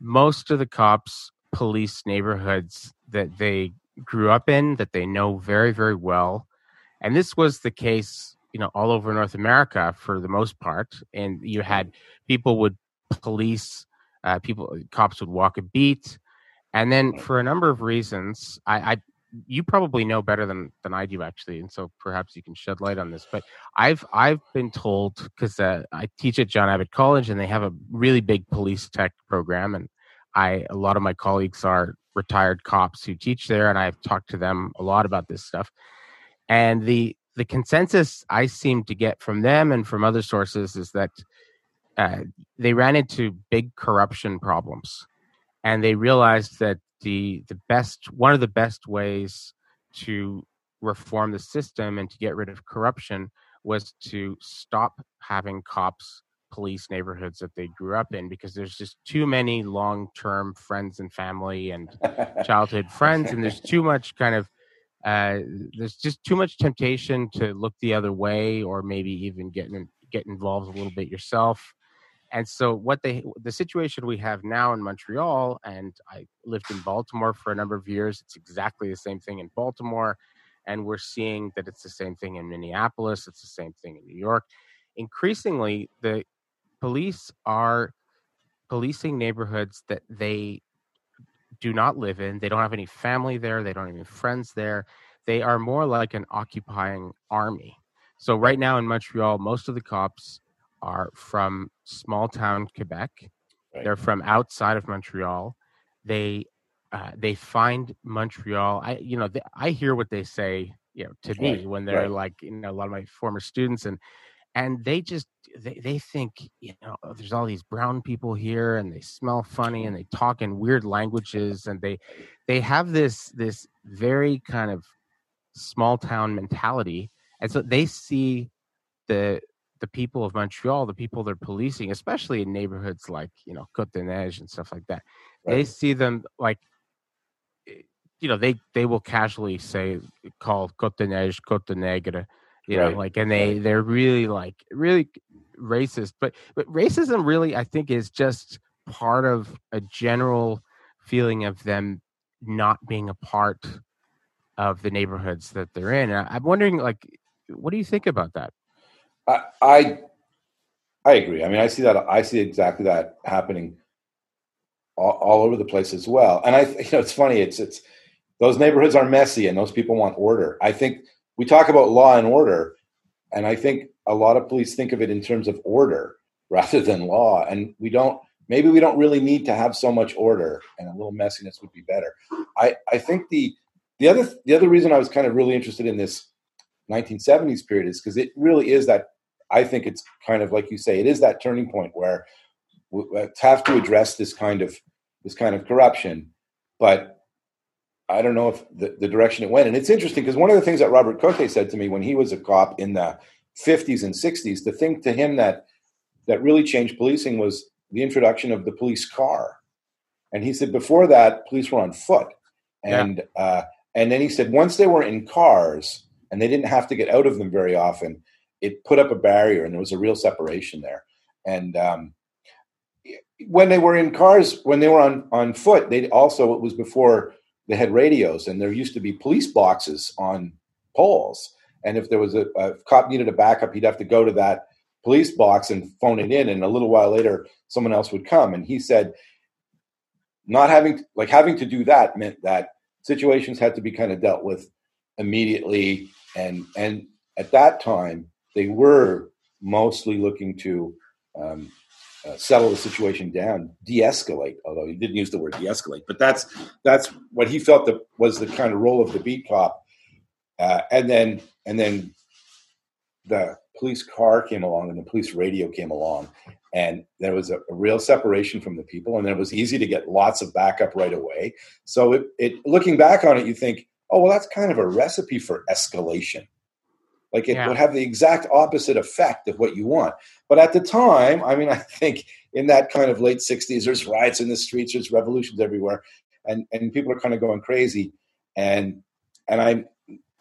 [SPEAKER 2] most of the cops police neighborhoods that they grew up in, that they know very, very well. And this was the case, you know, all over North America for the most part. And you had people would police, uh, people, cops would walk a beat. And then for a number of reasons, I, I you probably know better than than I do actually, and so perhaps you can shed light on this. But I've I've been told because uh, I teach at John Abbott College, and they have a really big police tech program, and I a lot of my colleagues are retired cops who teach there, and I've talked to them a lot about this stuff. And the the consensus I seem to get from them and from other sources is that uh, they ran into big corruption problems, and they realized that the the best one of the best ways to reform the system and to get rid of corruption was to stop having cops police neighborhoods that they grew up in because there's just too many long-term friends and family and [laughs] childhood friends and there's too much kind of uh, there's just too much temptation to look the other way or maybe even get in, get involved a little bit yourself and so what they the situation we have now in Montreal and I lived in Baltimore for a number of years it's exactly the same thing in Baltimore and we're seeing that it's the same thing in Minneapolis it's the same thing in New York. Increasingly the police are policing neighborhoods that they do not live in they don't have any family there they don't have any friends there they are more like an occupying army. So right. now in Montreal most of the cops are from small town Quebec. Right. They're from outside of Montreal. They uh, they find Montreal. I you know they, I hear what they say you know to right. me when they're right. like you know a lot of my former students and and they just they, they think you know oh, there's all these brown people here and they smell funny and they talk in weird languages and they they have this this very kind of small town mentality and so they see the the people of Montreal, the people they're policing, especially in neighborhoods like you know Côte des Neiges and stuff like that, right. they see them like eh, you know they they will casually say call Côte des Neiges Côte de Negre, you right. know like and they they're really like really racist, but but racism really I think is just part of a general feeling of them not being a part of the neighborhoods that they're in. And I'm wondering like what do you think about that?
[SPEAKER 3] I, I, agree. I mean, I see that. I see exactly that happening all, all, over the place as well. And I, you know, it's funny. It's it's those neighborhoods are messy, and those people want order. I think we talk about law and order, and I think a lot of police think of it in terms of order [laughs] rather than law, and we don't. Maybe we don't really need to have so much order, and a little messiness would be better. I I think the the other the other reason I was kind of really interested in this 1970s period is because it really is that I think it's kind of like you say, it is that turning point where we have to address this kind of this kind of corruption. But I don't know if the, the direction it went. And it's interesting because one of the things that Robert Cote said to me when he was a cop in the 50s and 60s, the thing to him that that really changed policing was the introduction of the police car. And he said before that, police were on foot. And yeah. uh, and then he said once they were in cars and they didn't have to get out of them very often, it put up a barrier and there was a real separation there. And um, when they were in cars, when they were on, on foot, they also, it was before they had radios and there used to be police boxes on poles. And if there was a, a cop needed a backup, he'd have to go to that police box and phone it in. And a little while later, someone else would come. And he said, not having like having to do that meant that situations had to be kind of dealt with immediately and and at that time they were mostly looking to um, uh, settle the situation down, de-escalate. Although he didn't use the word de-escalate, but that's that's what he felt that was the kind of role of the beat cop. Uh, and then and then the police car came along and the police radio came along, and there was a, a real separation from the people, and it was easy to get lots of backup right away. So it, it looking back on it, you think, oh well, that's kind of a recipe for escalation like it yeah. would have the exact opposite effect of what you want. But at the time, I mean, I think in that kind of late 60s, there's riots in the streets, there's revolutions everywhere, and, and people are kind of going crazy. And and I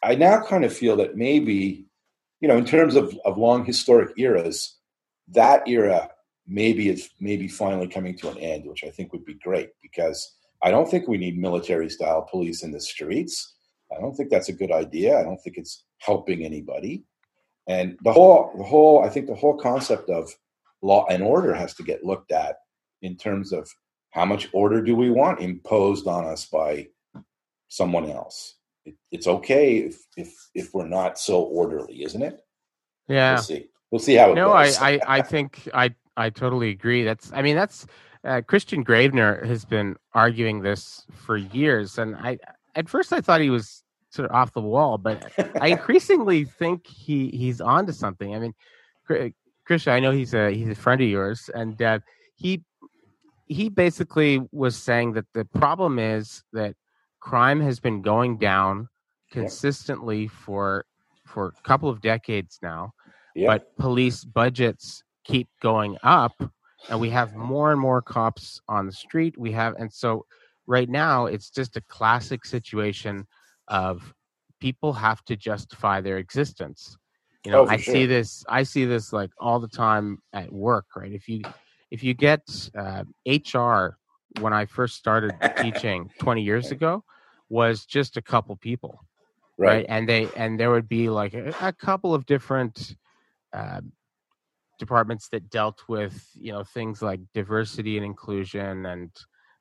[SPEAKER 3] I now kind of feel that maybe, you know, in terms of, of long historic eras, that era maybe it's maybe finally coming to an end, which I think would be great because I don't think we need military style police in the streets. I don't think that's a good idea. I don't think it's helping anybody. And the whole the whole I think the whole concept of law and order has to get looked at in terms of how much order do we want imposed on us by someone else. It, it's okay if, if if we're not so orderly, isn't it?
[SPEAKER 2] Yeah.
[SPEAKER 3] We'll see. We'll see how it
[SPEAKER 2] no,
[SPEAKER 3] goes.
[SPEAKER 2] I, I, I think I, I totally agree. That's, I mean, that's uh, Kristian Gravenor has been arguing this for years, and I, at first, I thought he was sort of off the wall, but I [laughs] increasingly think he he's onto something. I mean, Kristian, I know he's a he's a friend of yours, and uh, he he basically was saying that the problem is that crime has been going down consistently for for a couple of decades now but police budgets keep going up and we have more and more cops on the street. We have and so right now it's just a classic situation of people have to justify their existence you know
[SPEAKER 3] Oh,
[SPEAKER 2] i
[SPEAKER 3] sure.
[SPEAKER 2] see this i see this like all the time at work right if you if you get uh, hr when i first started teaching [laughs] 20 years ago was just a couple people right.
[SPEAKER 3] right.
[SPEAKER 2] and they and there would be like a, a couple of different uh, departments that dealt with you know things like diversity and inclusion and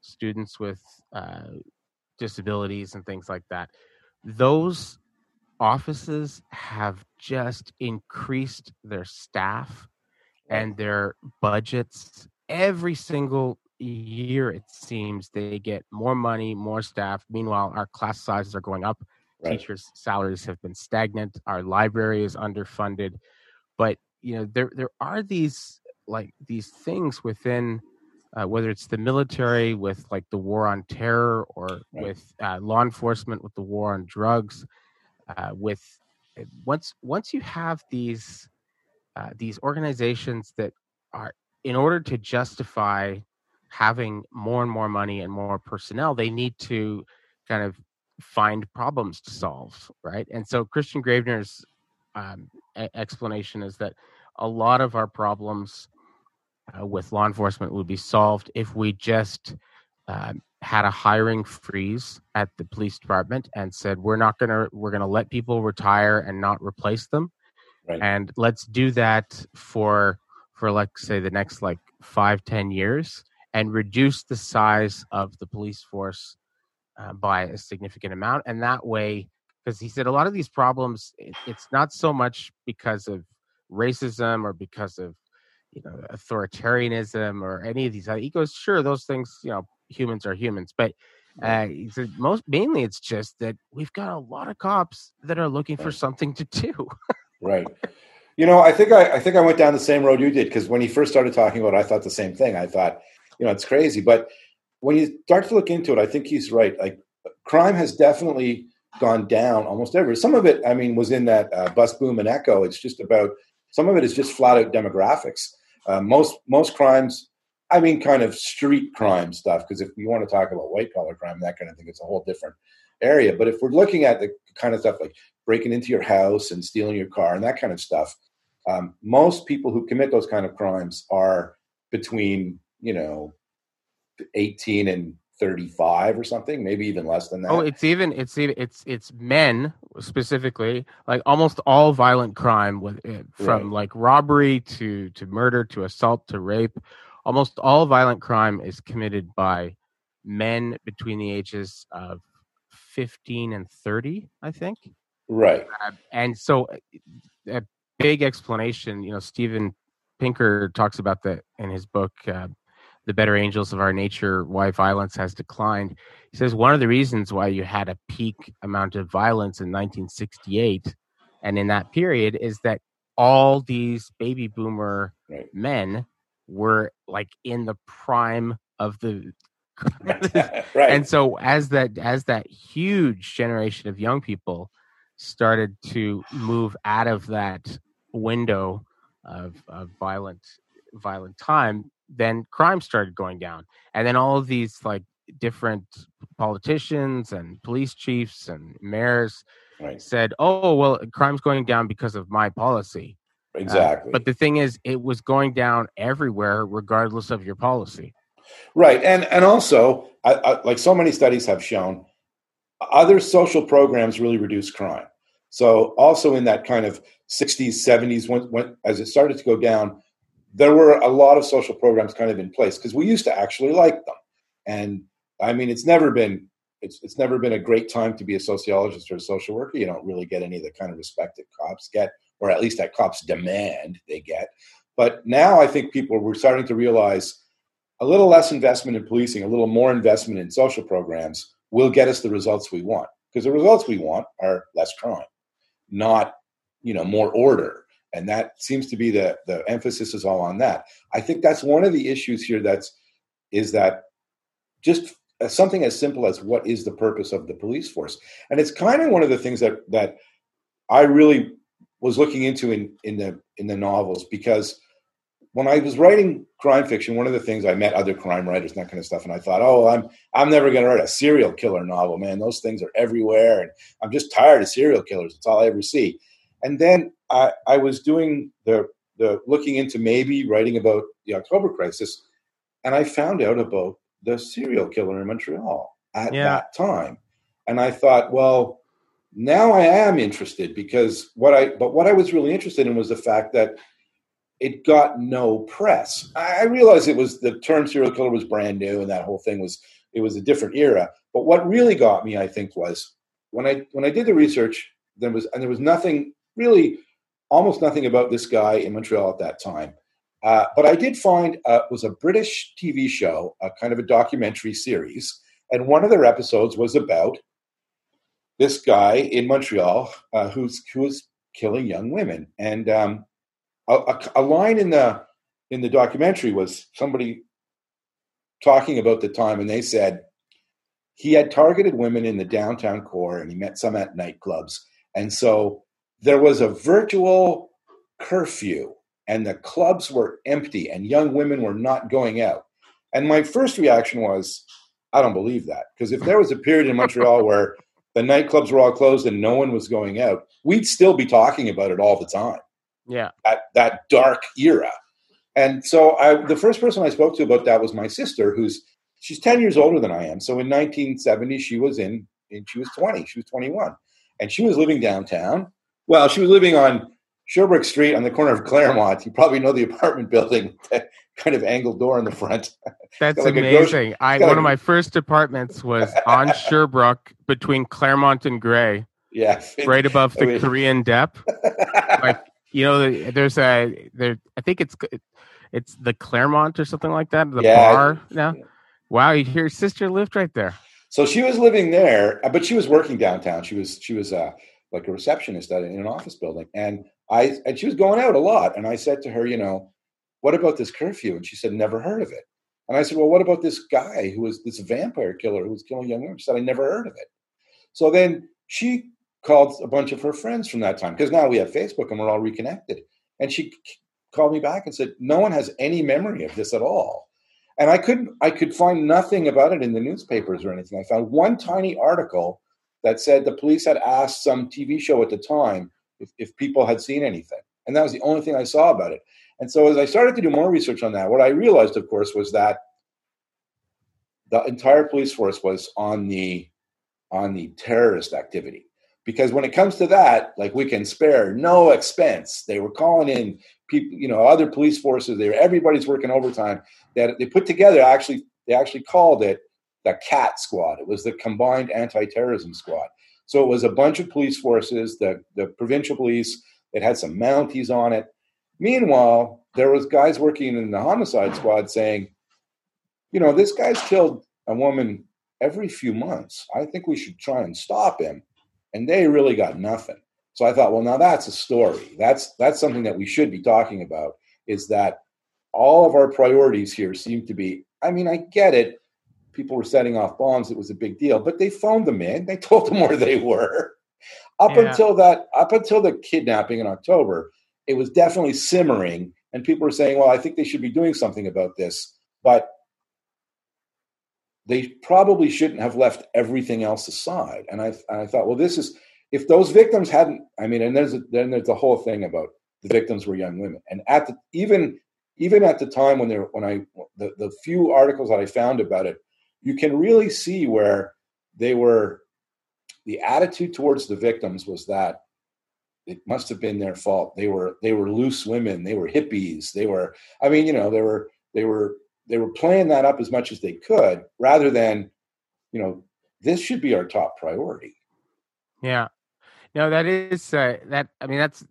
[SPEAKER 2] students with uh, disabilities and things like that those offices have just increased their staff and their budgets. Every single year it seems they get more money more staff. Meanwhile our class sizes are going up.
[SPEAKER 3] Right.
[SPEAKER 2] teachers salaries have been stagnant. Our library is underfunded. But you know there there are these like these things within uh, whether it's the military with like the war on terror or
[SPEAKER 3] Right.
[SPEAKER 2] with uh, law enforcement with the war on drugs uh, with uh, once once you have these uh, these organizations that are in order to justify having more and more money and more personnel they need to kind of find problems to solve right and so kristian gravenor's um, explanation is that a lot of our problems uh, with law enforcement would be solved if we just um, had a hiring freeze at the police department and said we're not going to we're going to let people retire and not replace them
[SPEAKER 3] Right.
[SPEAKER 2] and let's do that for for like say the next like five ten years and reduce the size of the police force uh, by a significant amount and that way because he said a lot of these problems it, it's not so much because of racism or because of you know authoritarianism or any of these other he goes sure those things you know humans are humans but uh he said most mainly it's just that we've got a lot of cops that are looking for something to do
[SPEAKER 3] Right. You know, I think I, I think I went down the same road you did because when he first started talking about it, I thought the same thing. I thought, you know, it's crazy. But when you start to look into it, I think he's right. Like crime has definitely gone down almost everywhere. Some of it, I mean, was in that uh, bus boom and echo. It's just about some of it is just flat out demographics. Uh, most most crimes, I mean, kind of street crime stuff. Because if you want to talk about white collar crime, that kind of thing, it's a whole different area. But if we're looking at the kind of stuff like breaking into your house and stealing your car and that kind of stuff, um, most people who commit those kind of crimes are between you know 18 and 35 or something maybe even less than that.
[SPEAKER 2] Oh it's even it's even it's it's men specifically like almost all violent crime with it, from like robbery to to murder to assault to rape almost all violent crime is committed by men between the ages of 15 and 30 i think.
[SPEAKER 3] Right.
[SPEAKER 2] Uh, and so uh, a big explanation you know steven pinker talks about that in his book uh, the better angels of our nature why violence has declined he says one of the reasons why you had a peak amount of violence in 1968 and in that period is that all these baby boomer
[SPEAKER 3] Right.
[SPEAKER 2] men were like in the prime of the [laughs] [laughs]
[SPEAKER 3] right
[SPEAKER 2] and so as that as that huge generation of young people started to move out of that window of, of violent violent time then crime started going down and then all of these like different politicians and police chiefs and mayors
[SPEAKER 3] right
[SPEAKER 2] said oh well crime's going down because of my policy
[SPEAKER 3] exactly.
[SPEAKER 2] Uh, but the thing is, it was going down everywhere, regardless of your policy.
[SPEAKER 3] Right, and and also, I, I, like so many studies have shown, other social programs really reduce crime. So also in that kind of 60s, 70s, when, when as it started to go down, there were a lot of social programs kind of in place because we used to actually like them. And I mean, it's never been it's it's never been a great time to be a sociologist or a social worker. You don't really get any of the kind of respect that cops get, or at least that cops demand they get. But now I think people were starting to realize a little less investment in policing, a little more investment in social programs will get us the results we want. Because the results we want are less crime, not you know more order. And that seems to be the the emphasis is all on that. I think that's one of the issues here. That's is that just uh, something as simple as what is the purpose of the police force and it's kind of one of the things that that i really was looking into in in the in the novels because when i was writing crime fiction one of the things i met other crime writers and that kind of stuff and i thought oh i'm i'm never going to write a serial killer novel man those things are everywhere and i'm just tired of serial killers it's all i ever see and then i i was doing the the looking into maybe writing about the october crisis and i found out about the serial killer in Montreal at yeah. that time. And I thought, well, now I am interested because what I but what I was really interested in was the fact that it got no press. I realized it was the term serial killer was brand new and that whole thing was it was a different era. But what really got me, I think, was when I when I did the research, there was and there was nothing really almost nothing about this guy in Montreal at that time. Uh, but I did find uh, was a British TV show, a kind of a documentary series, and one of their episodes was about this guy in Montreal uh, who's who was killing young women. And um, a, a, line in the in the documentary was somebody talking about the time, and they said he had targeted women in the downtown core, and he met some at nightclubs, and so there was a virtual curfew and the clubs were empty and young women were not going out. And my first reaction was, I don't believe that. Because if there was a period in Montreal [laughs] where the nightclubs were all closed and no one was going out, we'd still be talking about it all the time.
[SPEAKER 2] Yeah.
[SPEAKER 3] That that dark era. And so I the first person I spoke to about that was my sister, who's she's 10 years older than I am. So in 1970, she was in, in she was 20, she was 21. And she was living downtown. Well, she was living on Sherbrooke Street on the corner of Claremont. You probably know the apartment building, [laughs] that kind of angled door in the front. [laughs]
[SPEAKER 2] That's like amazing. I one like of my first apartments was [laughs] on Sherbrooke between Claremont and Grey.
[SPEAKER 3] Yeah,
[SPEAKER 2] right above the I mean, Korean Dep. like you know, there's a there. I think it's it's the Claremont or something like that. The yeah, bar now. Wow, your sister lived right there.
[SPEAKER 3] So she was living there, but she was working downtown. She was she was uh, like a receptionist in an office building, and I and she was going out a lot. And I said to her, you know, what about this curfew? And she said, never heard of it. And I said, well, what about this guy who was this vampire killer who was killing young women? She said, I never heard of it. So then she called a bunch of her friends from that time because now we have Facebook and we're all reconnected. And she called me back and said, no one has any memory of this at all. And I couldn't, I could find nothing about it in the newspapers or anything. I found one tiny article that said the police had asked some TV show at the time if, if people had seen anything. And that was the only thing I saw about it. And so as I started to do more research on that, what I realized, of course, was that the entire police force was on the on the terrorist activity. Because when it comes to that, like we can spare no expense. They were calling in people, you know, other police forces. They were, everybody's working overtime. That they put together actually they actually called it the CAT squad. It was the combined anti-terrorism squad. So it was a bunch of police forces, the, the provincial police, it had some Mounties on it. Meanwhile, there was guys working in the homicide squad saying, you know, this guy's killed a woman every few months. I think we should try and stop him. And they really got nothing. So I thought, well, now that's a story. That's that's something that we should be talking about. Is that all of our priorities here seem to be? I mean, I get it people were setting off bombs, it was a big deal. But they phoned them in. They [laughs] told them where they were. Up yeah. until that, up until the kidnapping in October, it was definitely simmering, and people were saying, "Well, I think they should be doing something about this," but they probably shouldn't have left everything else aside. And I, and I thought, well, this is if those victims hadn't. I mean, and there's a, then there's the whole thing about the victims were young women. And at the even even at the time when there when I the, the few articles that I found about it, you can really see where they were the attitude towards the victims was that it must have been their fault. They were they were loose women, they were hippies, they were I mean, you know, they were they were they were playing that up as much as they could rather than, you know, this should be our top priority.
[SPEAKER 2] Yeah. No, that is uh, that. I mean, that's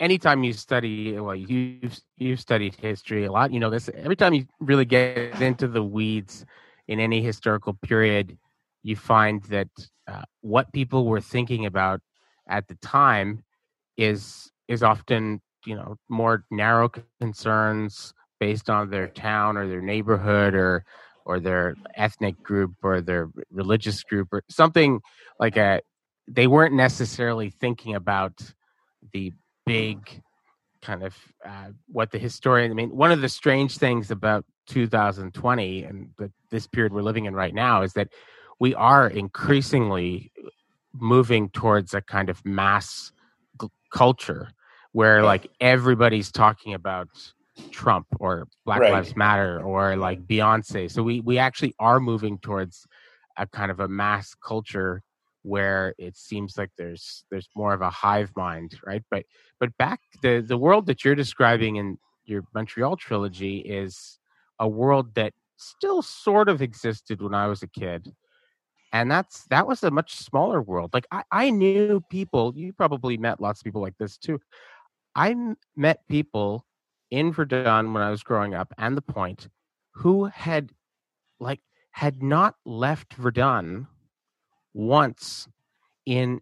[SPEAKER 2] anytime you study. Well, you've you've studied history a lot. You know this. Every time you really get into the weeds in any historical period, you find that uh, what people were thinking about at the time is is often you know more narrow concerns based on their town or their neighborhood or or their ethnic group or their religious group or something like a they weren't necessarily thinking about the big kind of uh, what the historian i mean one of the strange things about 2020 and the, this period we're living in right now is that we are increasingly uh, moving towards a kind of mass g- culture where like everybody's talking about Trump or Black right. Lives Matter or like Beyonce. So we we actually are moving towards a kind of a mass culture where it seems like there's there's more of a hive mind, right? But but back the the world that you're describing in your Montreal trilogy is a world that still sort of existed when I was a kid. And that's that was a much smaller world. Like I, I knew people, you probably met lots of people like this too. I met people in Verdun when I was growing up and the point who had like had not left Verdun once in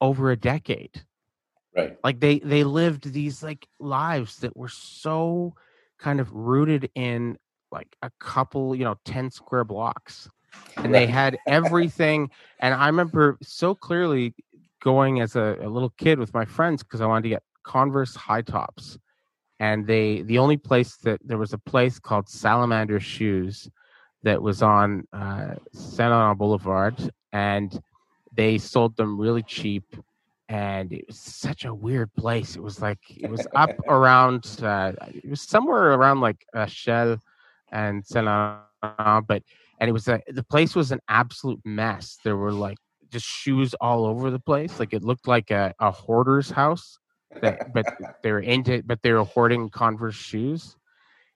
[SPEAKER 2] over a decade.
[SPEAKER 3] Right.
[SPEAKER 2] Like they they lived these like lives that were so kind of rooted in like a couple, you know, 10 square blocks. And right. they had everything and I remember so clearly going as a, a little kid with my friends because I wanted to get Converse high tops and they the only place that there was a place called Salamander Shoes that was on uh, Saint Laurent Boulevard, and they sold them really cheap. And it was such a weird place. It was like it was up [laughs] around. Uh, it was somewhere around like uh, Shell and Laurent, but and it was a, the place was an absolute mess. There were like just shoes all over the place. Like it looked like a, a hoarder's house that, but [laughs] they were into, but they were hoarding Converse shoes.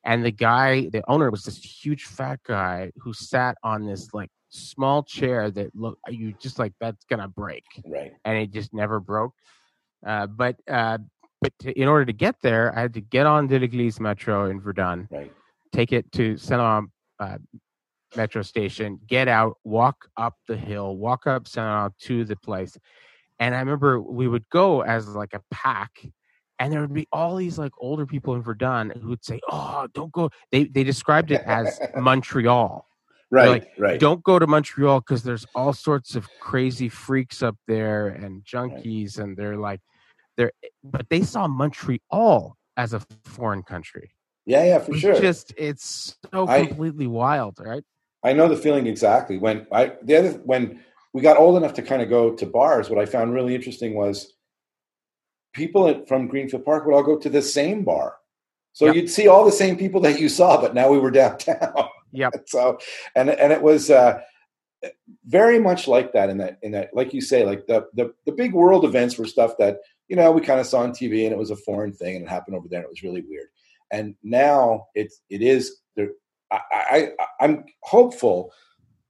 [SPEAKER 2] And the guy, the owner, was this huge fat guy who sat on this like small chair that look you just like that's gonna break,
[SPEAKER 3] right?
[SPEAKER 2] And it just never broke. Uh, but uh, but to, in order to get there, I had to get on the L'Église Metro in Verdun,
[SPEAKER 3] right?
[SPEAKER 2] Take it to Saint uh, metro station, get out, walk up the hill, walk up Saint to the place, and I remember we would go as like a pack, and there would be all these like older people in Verdun who would say, "Oh, don't go." They they described it as [laughs] Montreal.
[SPEAKER 3] Right, like, right.
[SPEAKER 2] Don't go to Montreal because there's all sorts of crazy freaks up there and junkies, right. and they're like, they're. But they saw Montreal as a foreign country.
[SPEAKER 3] Yeah, yeah, for
[SPEAKER 2] it's
[SPEAKER 3] sure.
[SPEAKER 2] Just it's so completely I, wild, right?
[SPEAKER 3] I know the feeling exactly. When I the other when we got old enough to kind of go to bars. What I found really interesting was people from Greenfield Park would all go to the same bar. So yep. you'd see all the same people that you saw, but now we were [laughs] downtown.
[SPEAKER 2] Yeah. [laughs]
[SPEAKER 3] so and and it was uh, very much like that in that in that like you say like the the the big world events were stuff that you know we kind of saw on TV and it was a foreign thing and it happened over there and it was really weird. And now it's it is there. I, I I'm hopeful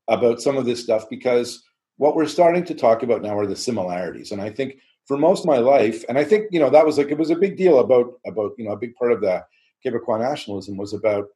[SPEAKER 3] about some of this stuff because what we're starting to talk about now are the similarities. And I think for most of my life, and I think, you know, that was like, it was a big deal about, about, you know, a big part of the Quebecois nationalism was about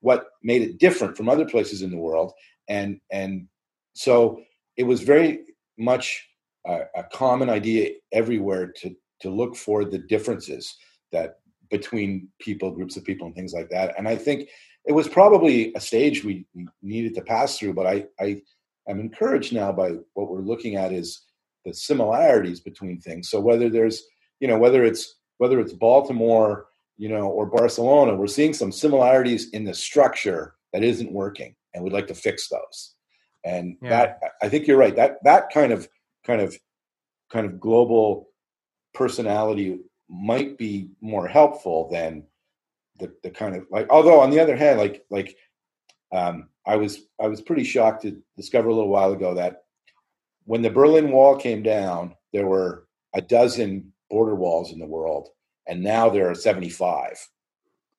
[SPEAKER 3] what made it different from other places in the world. And, and so it was very much a, a common idea everywhere to, to look for the differences that between people, groups of people and things like that. And I think it was probably a stage we needed to pass through, but I, I, I'm encouraged now by what we're looking at is the similarities between things. So whether there's, you know, whether it's whether it's Baltimore, you know, or Barcelona, we're seeing some similarities in the structure that isn't working, and we'd like to fix those. And yeah. that I think you're right. That that kind of kind of kind of global personality might be more helpful than the, the kind of like although on the other hand like like um, I was I was pretty shocked to discover a little while ago that when the Berlin Wall came down, there were a dozen border walls in the world, and now there are seventy five.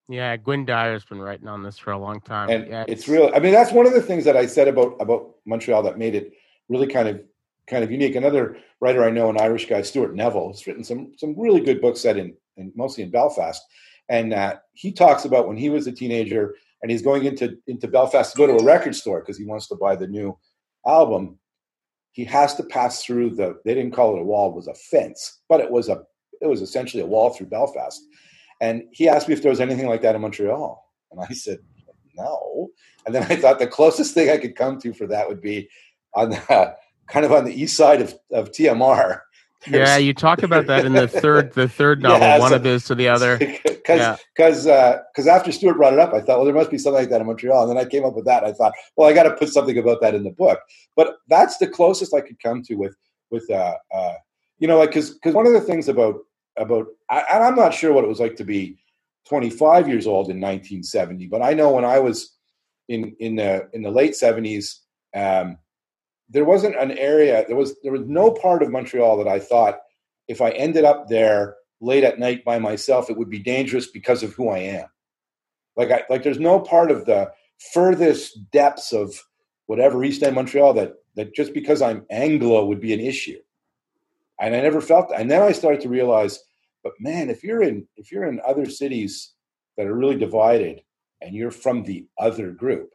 [SPEAKER 2] Yeah, Gwynne Dyer's been writing on this for a long time.
[SPEAKER 3] And
[SPEAKER 2] yeah,
[SPEAKER 3] it's real. I mean, that's one of the things that I said about about Montreal that made it really kind of kind of unique. Another writer I know, an Irish guy, Stuart Neville, has written some some really good books set in, in mostly in Belfast, and uh, he talks about when he was a teenager and he's going into into Belfast to go to a record store because he wants to buy the new album. He has to pass through the. They didn't call it a wall; it was a fence, but it was a. It was essentially a wall through Belfast. And he asked me if there was anything like that in Montreal, and I said no. And then I thought the closest thing I could come to for that would be on the kind of on the east side of, of TMR.
[SPEAKER 2] There's, [laughs] yeah, you talk about that in the third the third [laughs] novel. Yeah, One so, of this to the other. [laughs]
[SPEAKER 3] Because because yeah. because uh, after Stuart brought it up, I thought, well, there must be something like that in Montreal. And then I came up with that. I thought, well, I got to put something about that in the book. But that's the closest I could come to with with uh, uh you know, like because because one of the things about about I, and I'm not sure what it was like to be 25 years old in 1970, but I know when I was in in the in the late 70s. Um, there wasn't an area there was there was no part of montreal that i thought if i ended up there late at night by myself it would be dangerous because of who i am like i like there's no part of the furthest depths of whatever east end montreal that that just because i'm anglo would be an issue and i never felt that and then i started to realize but man if you're in if you're in other cities that are really divided and you're from the other group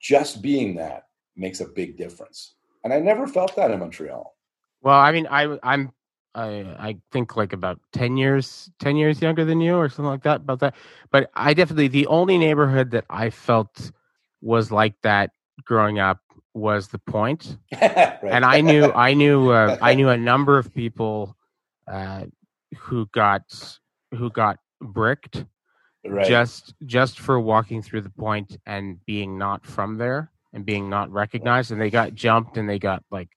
[SPEAKER 3] just being that makes a big difference. And I never felt that in Montreal.
[SPEAKER 2] Well, I mean, I I'm I I think like about ten years ten years younger than you or something like that about that. But I definitely the only neighborhood that I felt was like that growing up was the Point, [laughs] right. and I knew I knew uh, I knew a [laughs] number of people uh, who got who got bricked right. just just for walking through the Point and being not from there and being not recognized and they got jumped and they got like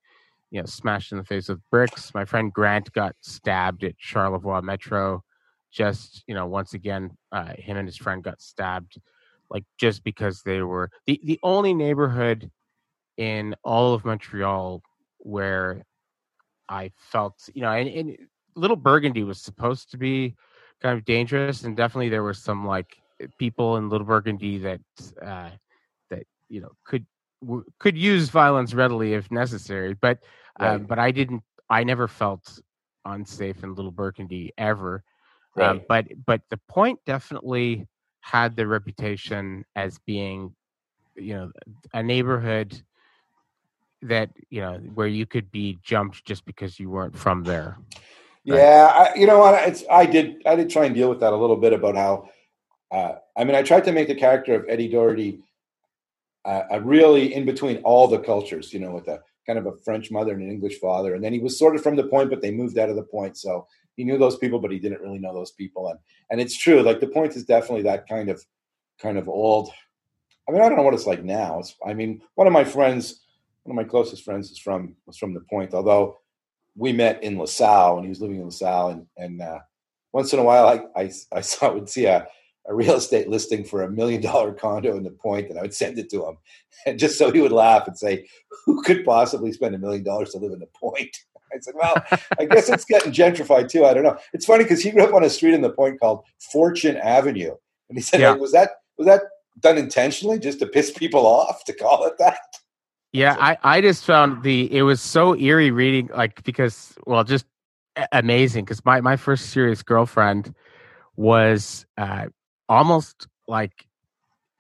[SPEAKER 2] you know smashed in the face with bricks. My friend grant got stabbed at charlevoix metro. Just you know once again uh, him and his friend got stabbed like just because they were the, the only neighborhood in all of montreal where i felt you know and, and little burgundy was supposed to be kind of dangerous and definitely there were some like people in little burgundy that uh you know could w- could use violence readily if necessary. But right. um, but I didn't. I never felt unsafe in Little Burgundy ever. Um, right. Um, but but the point definitely had the reputation as being, you know, a neighborhood that you know where you could be jumped just because you weren't from there.
[SPEAKER 3] Right? Yeah, I, you know what? It's I did I did try and deal with that a little bit about how. Uh, I mean, I tried to make the character of Eddie Doherty uh, really in between all the cultures, you know, with a kind of a French mother and an English father. And then he was sort of from the point, but they moved out of the point. So he knew those people, but he didn't really know those people. And and it's true, like the point is definitely that kind of kind of old. I mean, I don't know what it's like now. It's, I mean, one of my friends, one of my closest friends is from was from the point, although we met in LaSalle and he was living in LaSalle and and uh, once in a while I I, I saw would see a a real estate listing for a million dollar condo in the point and I would send it to him and [laughs] just so he would laugh and say, who could possibly spend a million dollars to live in the point? [laughs] I said, well, I guess it's getting gentrified too. I don't know. It's funny because he grew up on a street in the point called Fortune Avenue. And he said, yeah. hey, was that, was that done intentionally just to piss people [laughs] off to call it that?
[SPEAKER 2] Yeah, I, I just found the, it was so eerie reading, like, because, well, just amazing. Cause my, my first serious girlfriend was, uh, almost like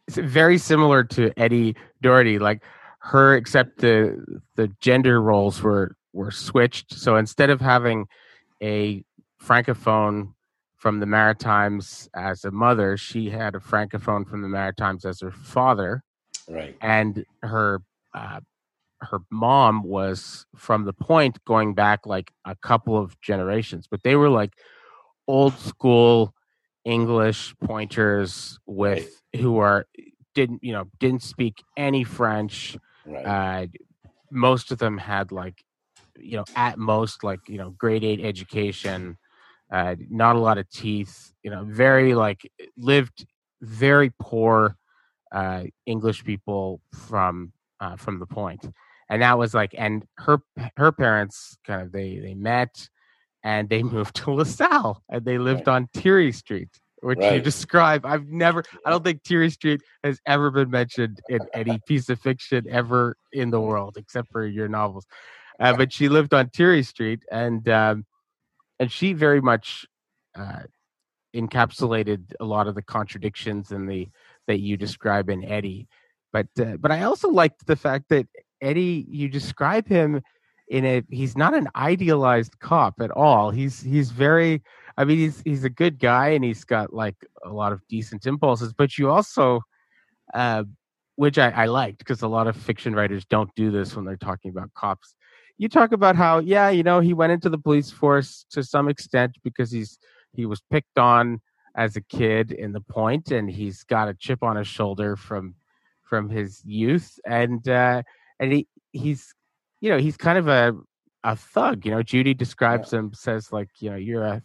[SPEAKER 2] very similar to Eddie Doherty, like her, except the the gender roles were were switched. So instead of having a francophone from the Maritimes as a mother, she had a francophone from the Maritimes as her father.
[SPEAKER 3] Right.
[SPEAKER 2] And her uh, her mom was from the point going back like a couple of generations, but they were like old school English pointers with right. who are didn't you know didn't speak any French. Right. Uh, most of them had like you know at most like you know grade eight education. uh, not a lot of teeth. You know, very like lived very poor uh, English people from uh, from the point, and that was like, and her her parents kind of they they met, and they [laughs] moved to LaSalle, and they lived on Thierry Street, which you describe. I've never, I don't think Thierry Street has ever been mentioned in any piece of fiction ever in the world, except for your novels. Uh, but she lived on Thierry Street, and um, and she very much uh, encapsulated a lot of the contradictions and the that you describe in Eddie. But uh, but I also liked the fact that Eddie, you describe him in a he's not an idealized cop at all. He's he's very I mean he's he's a good guy and he's got like a lot of decent impulses, but you also uh which I, I liked because a lot of fiction writers don't do this when they're talking about cops. You talk about how, yeah, you know, he went into the police force to some extent because he's he was picked on as a kid in the point and he's got a chip on his shoulder from from his youth and uh and he he's you know he's kind of a a thug you know judy describes him says like you know you're a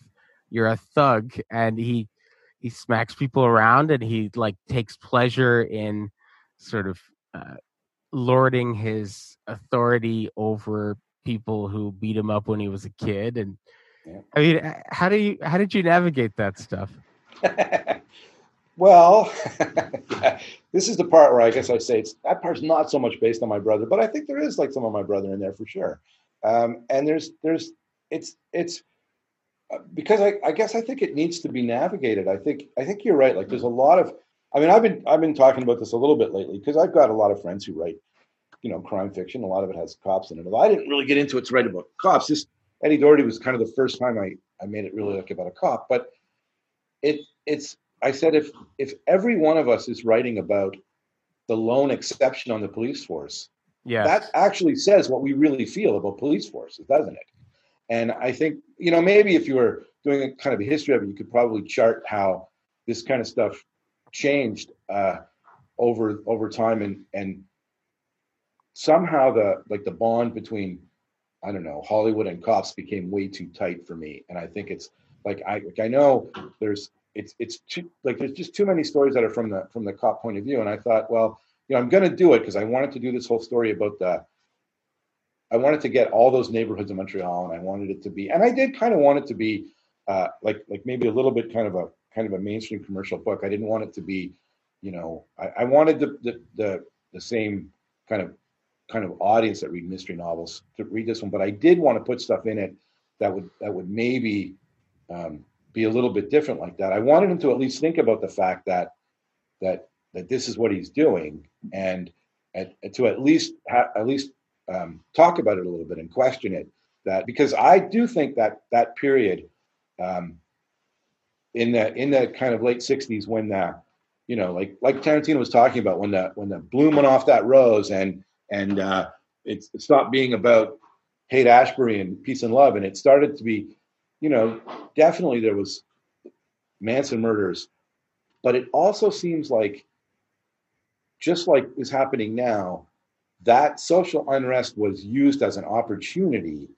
[SPEAKER 2] you're a thug and he he smacks people around and he like takes pleasure in sort of uh, lording his authority over people who beat him up when he was a kid and
[SPEAKER 3] Yeah.
[SPEAKER 2] i mean how do you how did you navigate that stuff [laughs]
[SPEAKER 3] well, yeah, [laughs] this is the part where I guess I say it's that part's not so much based on my brother, but I think there is like some of my brother in there for sure. Um, and there's there's it's it's uh, because I, I guess I think it needs to be navigated. I think I think you're right. Like there's a lot of I mean I've been I've been talking about this a little bit lately because I've got a lot of friends who write you know crime fiction. A lot of it has cops in it. I didn't really get into it to write about cops. Eddie Doherty was kind of the first time I I made it really like about a cop, but it it's I said if if every one of us is writing about the lone exception on the police force,
[SPEAKER 2] yeah
[SPEAKER 3] that actually says what we really feel about police forces, doesn't it? And I think you know maybe if you were doing a kind of a history of it, you could probably chart how this kind of stuff changed uh, over over time, and and somehow the like the bond between I don't know Hollywood and cops became way too tight for me, and I think it's like I like I know there's it's it's too like there's just too many stories that are from the from the cop point of view, and I thought well you know I'm going to do it because I wanted to do this whole story about the I wanted to get all those neighborhoods in Montreal, and I wanted it to be, and I did kind of want it to be uh, like like maybe a little bit kind of a kind of a mainstream commercial book. I didn't want it to be, you know, I, I wanted the, the the the same kind of kind of audience that read mystery novels to read this one, but I did want to put stuff in it that would that would maybe um, be a little bit different like that. I wanted him to at least think about the fact that that that this is what he's doing, and, and to at least ha- at least um, talk about it a little bit and question it. That because I do think that that period um, in the in the kind of late '60s when the you know like like Tarantino was talking about when the when the bloom went off that rose and and uh, it stopped being about Haight Ashbury and peace and love and it started to be you know definitely there was Manson murders, but it also seems like just like is happening now, that social unrest was used as an opportunity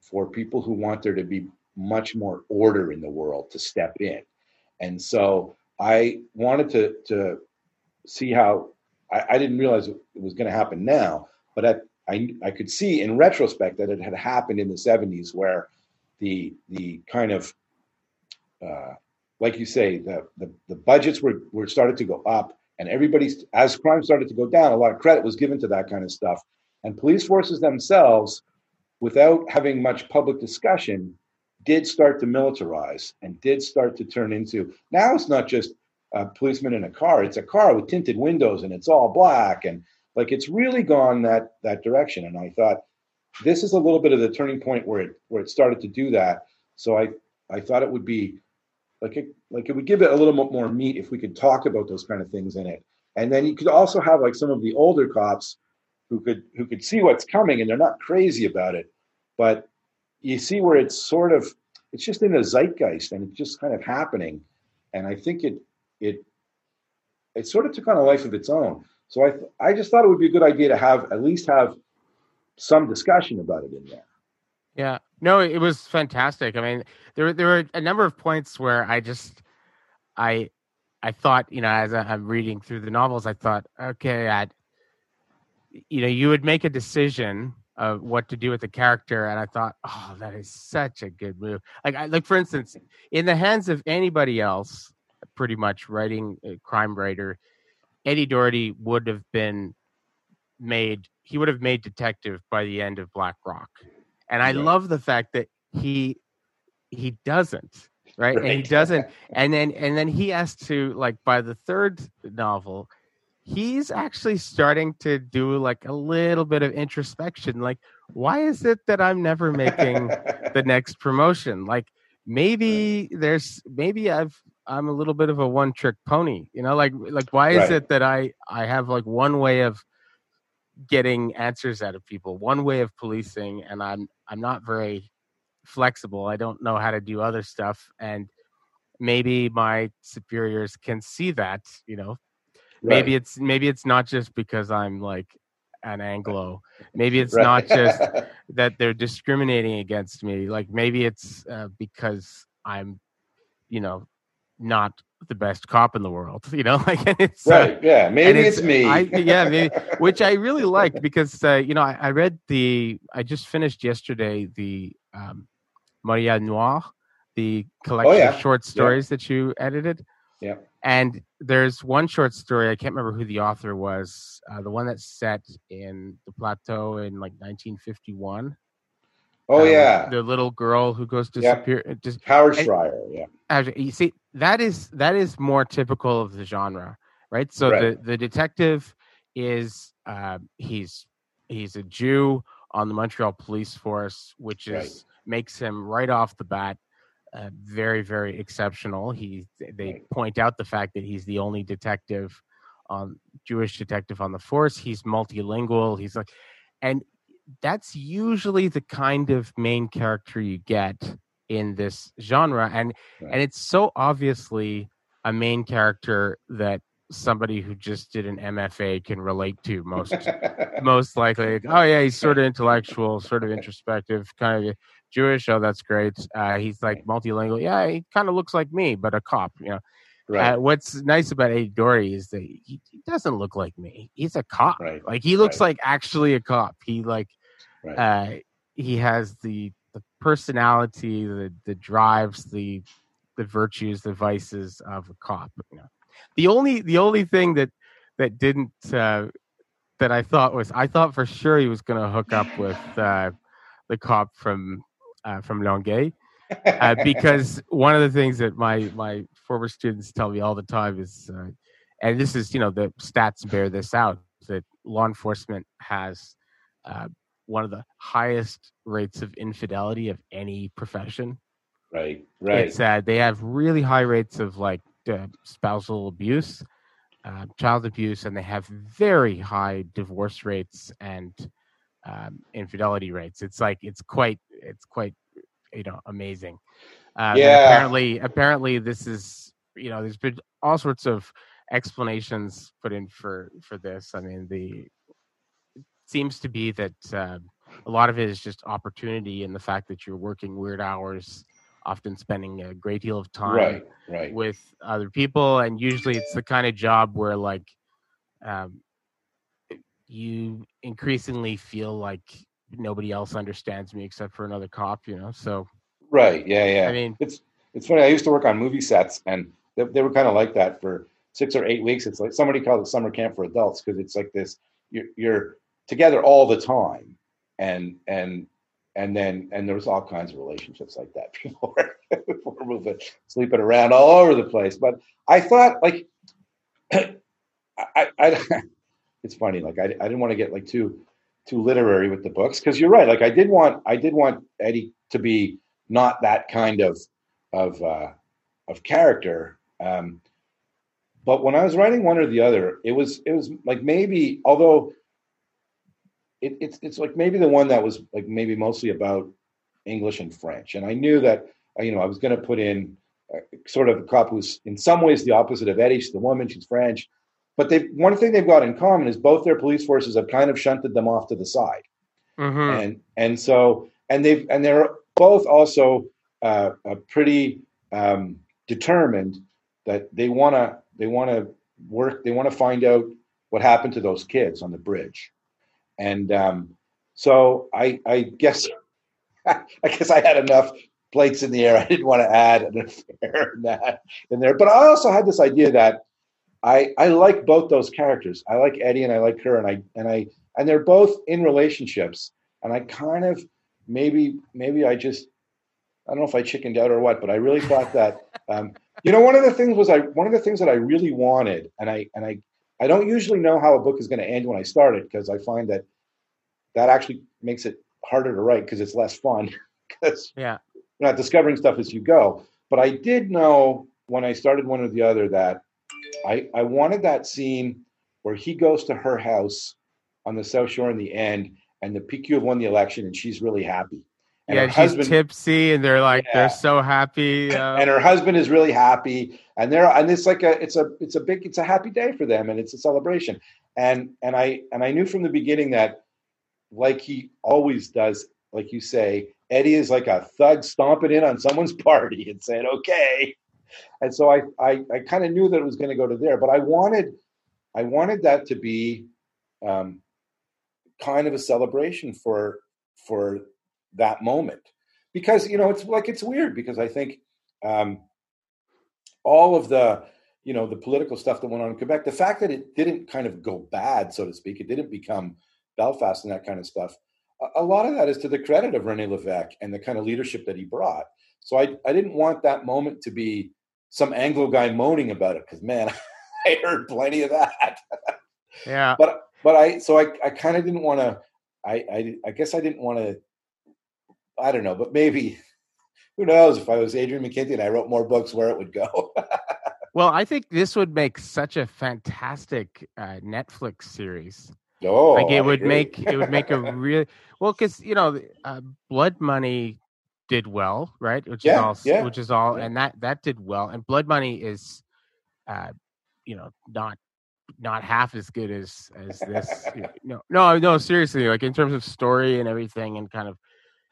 [SPEAKER 3] for people who want there to be much more order in the world to step in. And so I wanted to to see how I, I didn't realize it was going to happen now, but I, I I could see in retrospect that it had happened in the 70s where the the kind of uh, like you say the, the the budgets were were started to go up and everybody's as crime started to go down a lot of credit was given to that kind of stuff. And police forces themselves without having much public discussion did start to militarize and did start to turn into now it's not just a policeman in a car it's a car with tinted windows and it's all black and like it's really gone that that direction. And i thought this is a little bit of the turning point where it where it started to do that. So i i thought it would be like it like it would give it a little bit more meat if we could talk about those kind of things in it. And then you could also have like some of the older cops who could who could see what's coming and they're not crazy about it. But you see where it's sort of it's just in a zeitgeist and it's just kind of happening. And i think it it it sort of took on a life of its own. So i i just thought it would be a good idea to have at least have some discussion about it in there
[SPEAKER 2] Yeah, No, it was fantastic. I mean, there there were a number of points where I just I I thought, you know, as I'm reading through the novels, I thought, okay, I'd, you know, you would make a decision of what to do with the character, and I thought, oh, that is such a good move. Like, I, like for instance, in the hands of anybody else, pretty much writing a crime writer, Eddie Doherty would have been made. He would have made detective by the end of Black Rock, and I love the fact that he he doesn't right? right? And he [laughs] doesn't. and then and then he has to like by the third novel, he's actually starting to do like a little bit of introspection. Like, why is it that I'm never making the [laughs] next promotion? Like maybe there's maybe I've I'm a little bit of a one trick pony. You know, like like why is right. it that I I have like one way of getting answers out of people, one way of policing, and I'm I'm not very flexible. I don't know how to do other stuff. And maybe my superiors can see that, you know. Right. Maybe it's maybe it's not just because I'm like an Anglo. Maybe [laughs] it's right. not just that they're discriminating against me. Like maybe it's uh, because I'm, you know, not the best cop in the world. [laughs] You know, like it's
[SPEAKER 3] uh, right. Uh, yeah, maybe it's, it's, me.
[SPEAKER 2] I, yeah, maybe, [laughs] which I really liked because uh, you know I, I, read the. I just finished yesterday the um, Montreal Noir, the collection oh, yeah. of short stories yeah. that you edited.
[SPEAKER 3] Yeah.
[SPEAKER 2] And there's one short story, I can't remember who the author was, uh, the one that's set in the plateau in like 1951.
[SPEAKER 3] Oh, um, yeah.
[SPEAKER 2] The little girl who goes to disappear.
[SPEAKER 3] Uh, just, Howard Shrier, yeah.
[SPEAKER 2] You see, that is that is more typical of the genre, right? So right. the, the detective is uh, he's he's a Jew on the Montreal police force, which is right makes him right off the bat uh, very very exceptional. He they point out the fact that he's the only detective on Jewish detective on the force. He's multilingual. He's like, and that's usually the kind of main character you get in this genre, and right. and it's so obviously a main character that somebody who just did an MFA can relate to most [laughs] most likely. Oh yeah, he's sort of intellectual, sort of introspective, kind of Jewish. Oh, that's great. Uh, he's like multilingual. Yeah, he kind of looks like me, but a cop. You know. Right. Uh, what's nice about Eddie Doherty is that he, he, doesn't look like me. He's a cop. Right. Like he looks right. like actually a cop. He like uh, he has the the personality, the the drives, the the virtues, the vices of a cop. You know. The only the only thing that that didn't uh, that I thought was I thought for sure he was going to hook up with uh, the cop from uh, from Longueuil. Uh, [laughs] because one of the things that my my former students tell me all the time is, uh, and this is you know the stats bear this out that law enforcement has uh, one of the highest rates of infidelity of any profession.
[SPEAKER 3] Right, right.
[SPEAKER 2] It's uh, they have really high rates of like uh, spousal abuse, uh, child abuse, and they have very high divorce rates and um, infidelity rates. It's like it's quite it's quite you know amazing. Uh, yeah. Apparently, apparently this is you know there's been all sorts of explanations put in for for this. I mean the seems to be that uh, a lot of it is just opportunity and the fact that you're working weird hours often spending a great deal of time
[SPEAKER 3] right, right.
[SPEAKER 2] with other people and usually it's the kind of job where like um, you increasingly feel like nobody else understands me except for another cop, you know. So
[SPEAKER 3] right, yeah, yeah.
[SPEAKER 2] I mean,
[SPEAKER 3] it's it's funny. I used to work on movie sets, and they, they were kind of like that for six or eight weeks. It's like somebody called it summer camp for adults because it's like this. You're, you're together all the time, and and and then and there was all kinds of relationships like that. [laughs] before were moving, sleeping around all over the place. But I thought like [clears throat] I, I [laughs] it's funny. Like I, I didn't want to get like too too literary with the books because you're right. Like I did want I did want Eddie to be not that kind of of uh, of character. Um, but when I was writing one or the other, it was it was like maybe although it, it's it's like maybe the one that was like maybe mostly about English and French, and I knew that uh, you know I was going to put in uh, sort of a cop who's in some ways the opposite of Eddie. She's the woman, she's French, but they one thing they've got in common is both their police forces have kind of shunted them off to the side,
[SPEAKER 2] mm-hmm.
[SPEAKER 3] and and so and they've and they're both also uh, pretty um, determined that they want to they want to work they want to find out what happened to those kids on the bridge and um, so I I guess [laughs] I guess I had enough plates in the air. I didn't want to add an affair in that in there, but I also had this idea that I I like both those characters. I like Eddie and I like her, and I and I and they're both in relationships, and I kind of maybe maybe I just I don't know if I chickened out or what, but I really thought that [laughs] um, you know one of the things was I one of the things that I really wanted, and I and I I don't usually know how a book is going to end when I start it because I find that that actually makes it harder to write because it's less fun [laughs] because
[SPEAKER 2] yeah
[SPEAKER 3] you're not discovering stuff as you go. But I did know when I started one or the other that I I wanted that scene where he goes to her house on the South Shore in the end, and the PQ have won the election, and she's really happy.
[SPEAKER 2] And yeah, she's husband, tipsy, and they're like yeah. they're so happy.
[SPEAKER 3] Uh, and her husband is really happy, and they're and it's like a it's a it's a big it's a happy day for them, and it's a celebration. And and I and I knew from the beginning that, like he always does, like you say, Eddie is like a thug stomping in on someone's [laughs] party and saying okay. And so I I, I kind of knew that it was going to go to there, but I wanted I wanted that to be um, kind of a celebration for for that moment because you know it's like it's weird because I think um, all of the you know the political stuff that went on in Quebec, the fact that it didn't kind of go bad, so to speak, it didn't become Belfast and that kind of stuff. A, a lot of that is to the credit of Rene Levesque and the kind of leadership that he brought. So I I didn't want that moment to be some Anglo guy moaning about it because man, [laughs] I heard plenty of that.
[SPEAKER 2] yeah,
[SPEAKER 3] but but I so I I kind of didn't want to. I, I I guess I didn't want to I don't know, but maybe who knows if I was Adrian McKinty and I wrote more books where it would go. [laughs]
[SPEAKER 2] well, I think this would make such a fantastic uh, Netflix series.
[SPEAKER 3] Oh,
[SPEAKER 2] like it I would make it would make a really well because you know uh, Blood Money did well, right? Which
[SPEAKER 3] yeah,
[SPEAKER 2] is all,
[SPEAKER 3] yeah.
[SPEAKER 2] which is all, and that that did well. And Blood Money is, uh, you know, not not half as good as as this. [laughs] no, no, no. Seriously, like in terms of story and everything, and kind of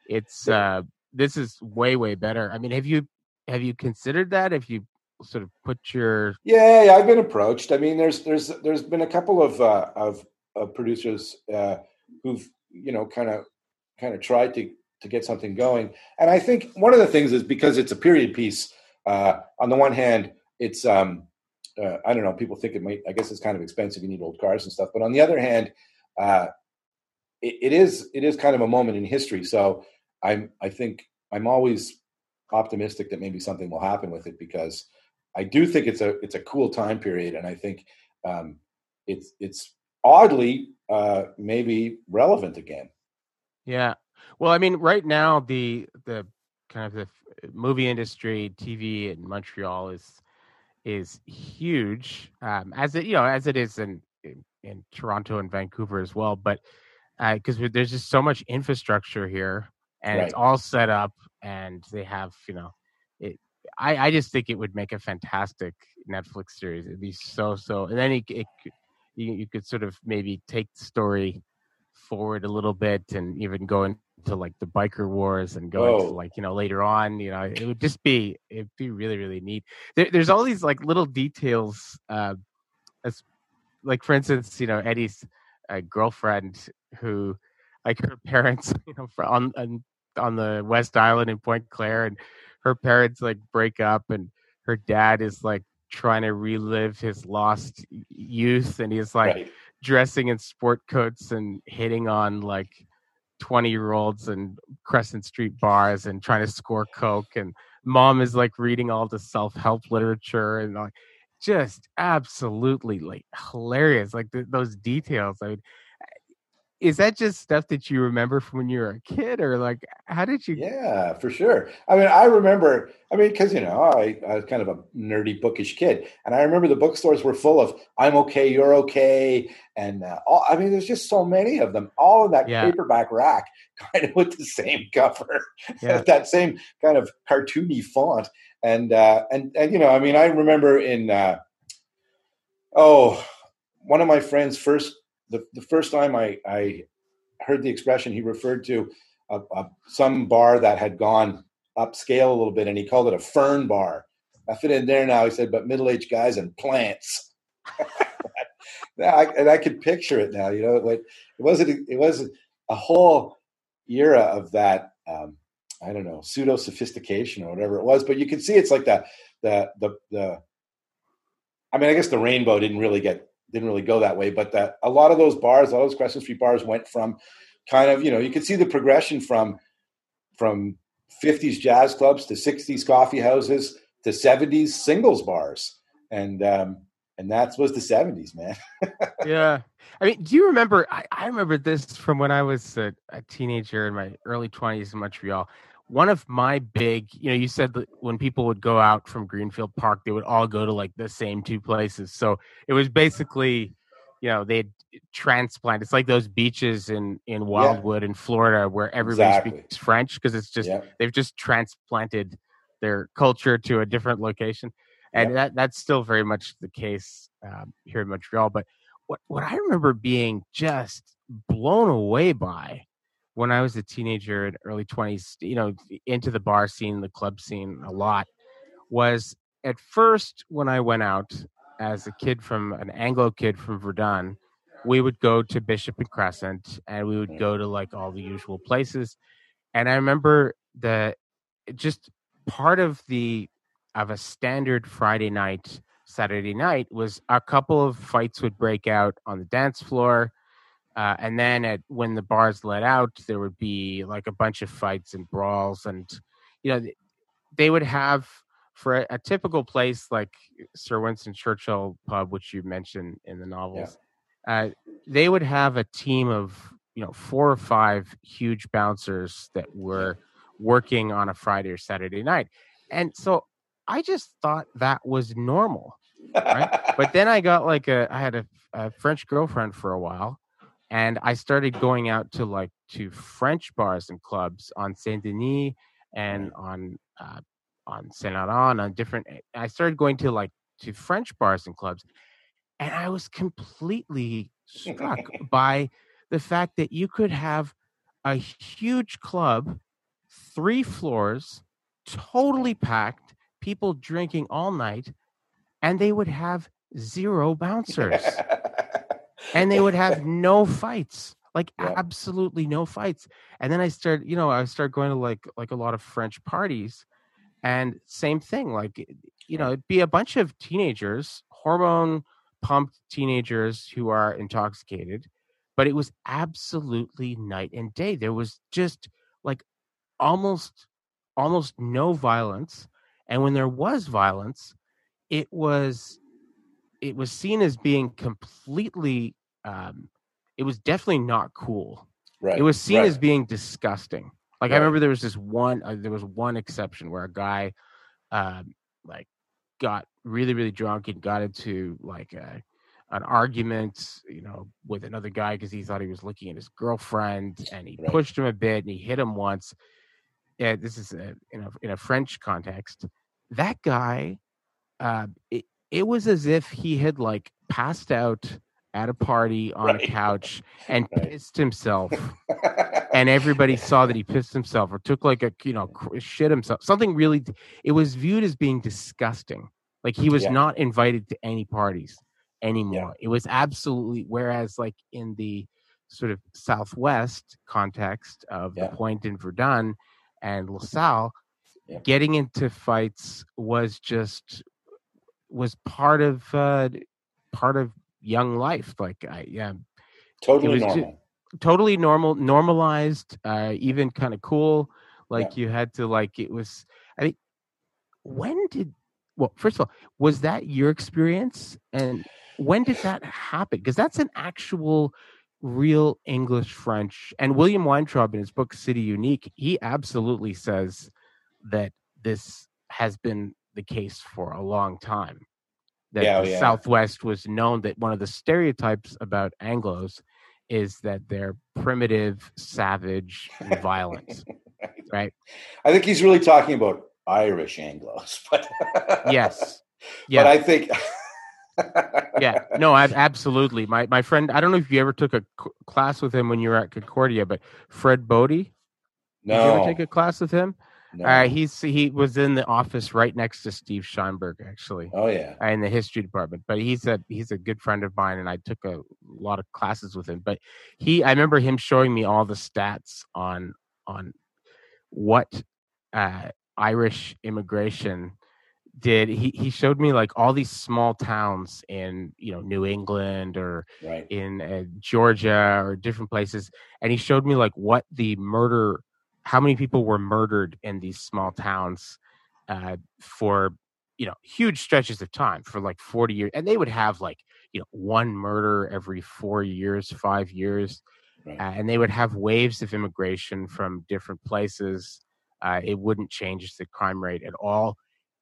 [SPEAKER 2] it's uh this is way way better. I mean, have you have you considered that? If you sort of put your
[SPEAKER 3] yeah, yeah, I've been approached. I mean, there's there's there's been a couple of uh, of, of producers uh, who've you know kind of kind of tried to to get something going, and I think one of the things is because it's a period piece. Uh, on the one hand, it's um, uh, I don't know. People think it might. I guess it's kind of expensive. You need old cars and stuff. But on the other hand, uh, it, it is it is kind of a moment in history. So I'm I think I'm always optimistic that maybe something will happen with it because I do think it's a it's a cool time period, and I think um, it's it's oddly uh, maybe relevant again.
[SPEAKER 2] Yeah. Well, I mean, right now the the kind of the movie industry, TV in Montreal is is huge, um, as it you know as it is in in, in Toronto and Vancouver as well. But because uh, there's just so much infrastructure here and right. it's all set up and they have you know it i i just think it would make a fantastic netflix series it'd be so so and then it, it you, you could sort of maybe take the story forward a little bit and even go into like the biker wars and going into like you know later on you know it would just be it'd be really really neat there, there's all these like little details uh as like for instance you know eddie's uh, girlfriend who like her [laughs] parents, you know, on on on the West Island in Pointe-Claire, and her parents like break up, and her dad is like trying to relive his lost youth, and he's like right. dressing in sport coats and hitting on like 20 year olds and Crescent Street bars and trying to score coke and mom is like reading all the self-help literature and like just absolutely like hilarious like th- those details i mean is that just stuff that you remember from when you were a kid or like how did you
[SPEAKER 3] yeah for sure i mean i remember i mean because you know I, I, was kind of a nerdy bookish kid and i remember the bookstores were full of i'm okay you're okay and uh, all, i mean there's just so many of them all in that yeah. paperback rack [laughs] kind of with the same cover yeah. [laughs] that same kind of cartoony font and uh and and you know i mean i remember in uh oh one of my friends first the, the first time I, I heard the expression he referred to a, a, some bar that had gone upscale a little bit, and he called it a fern bar. I fit in there now. He said, but middle aged guys and plants. [laughs] I, and I could picture it now. You know, like it wasn't. It wasn't a whole era of that. Um, I don't know, pseudo sophistication or whatever it was. But you can see it's like the the the the. I mean, I guess the rainbow didn't really get didn't really go that way, but that a lot of those bars, a lot of those Crescent Street bars, went from kind of you know you could see the progression from from 50s jazz clubs to 60s coffee houses to 70s singles bars. And um and that was the 70s man. [laughs]
[SPEAKER 2] Yeah. I mean do you remember I, I remember this from when i was a, a, teenager in my early 20s in montreal one of my big you know you said that when people would go out from greenfield park they would all go to like the same two places so it was basically you know they'd transplant it's like those beaches in in wildwood yeah. in florida where everybody exactly. speaks french because it's just yeah. they've just transplanted their culture to a different location and yeah. that that's still very much the case um, here in montreal but what what i remember being just blown away by when i was a teenager in early 20s you know into the bar scene the club scene a lot was at first when i went out as a kid from an Anglo kid from Verdun, we would go to Bishop and Crescent and we would mm. go to like all the usual places. And I remember the just part of the of a standard Friday night, Saturday night was a couple of fights would break out on the dance floor. Uh, and then at when the bars let out, there would be like a bunch of fights and brawls, and you know they would have for a, a, typical place like Sir Winston Churchill pub, which you mentioned in the novels, yeah. uh, they would have a team of you know four or five huge bouncers that were working on a Friday or Saturday night, and so I just thought that was normal, right? [laughs] but then I got like a I had a, a French girlfriend for a while, and I started going out to like to French bars and clubs on Saint Denis and on uh, on Saint Laurent, on different. Eh, I started going to like to French bars and clubs, and I was completely struck [laughs] by the fact that you could have a huge club, three floors, totally packed, people drinking all night, and they would have zero [laughs] bouncers. And they would [laughs] have no fights like yeah. absolutely no fights and then i started you know i started going to like like a lot of french parties and same thing, like you know, it'd be a bunch of teenagers, hormone pumped teenagers who are intoxicated, but it was absolutely night and day. There was just like almost almost no violence, and when there was violence, it was it was seen as being completely um, it was definitely not cool. Right. It was seen right. as being disgusting. Like right. I remember there was this one. Uh, there was one exception where a guy, um, like, got really really drunk and got into like a, an argument, you know, with another guy because he thought he was looking at his girlfriend, and he right. pushed him a bit and he hit him once. Yeah, this is a, in a in a French context. That guy, uh, it, it was as if he had like passed out at a party on right. a couch and [laughs] right. pissed himself [laughs] and everybody saw that he pissed himself or took like a you know shit himself something really it was viewed as being disgusting like he was yeah. not invited to any parties anymore yeah. it was absolutely whereas like in the sort of southwest context of yeah. the point in verdun and lasalle getting into fights was just was part of uh part of young life. Like I yeah,
[SPEAKER 3] totally normal.
[SPEAKER 2] totally normal, normalized, uh, even kind of cool. Like yeah. you had to like it was. I mean, when did well first of all was that your experience and when did that happen? Because that's an actual real English French. And William Weintraub in his book City Unique, he absolutely says that this has been the case for a long time that yeah, oh, the yeah. Southwest was known that one of the stereotypes about Anglo's is that they're primitive, savage, and violent. [laughs] right?
[SPEAKER 3] I think he's really talking about Irish Anglo's, [laughs] but
[SPEAKER 2] yes,
[SPEAKER 3] yeah. But I think. [laughs]
[SPEAKER 2] yeah, no, I've absolutely. My my friend, I don't know if you ever took a c- class with him when you were at Concordia, but Fred Bodie,
[SPEAKER 3] No.
[SPEAKER 2] Did you ever take a class with him?
[SPEAKER 3] No.
[SPEAKER 2] Uh, he's he was in the office right next to Steve Scheinberg, actually,
[SPEAKER 3] oh yeah.
[SPEAKER 2] in the history department. But he's a he's a good friend of mine, and I took a lot of classes with him. But he, I remember him showing me all the stats on on what uh, Irish immigration did. He he showed me like all these small towns in you know New England or
[SPEAKER 3] Right.
[SPEAKER 2] in uh, Georgia or different places, and he showed me like what the murder, how many people were murdered in these small towns uh, for you know huge stretches of time for like forty years, and they would have like you know one murder every four years, five years,
[SPEAKER 3] Right.
[SPEAKER 2] uh, and they would have waves of immigration from different places. Uh, it wouldn't change the crime rate at all.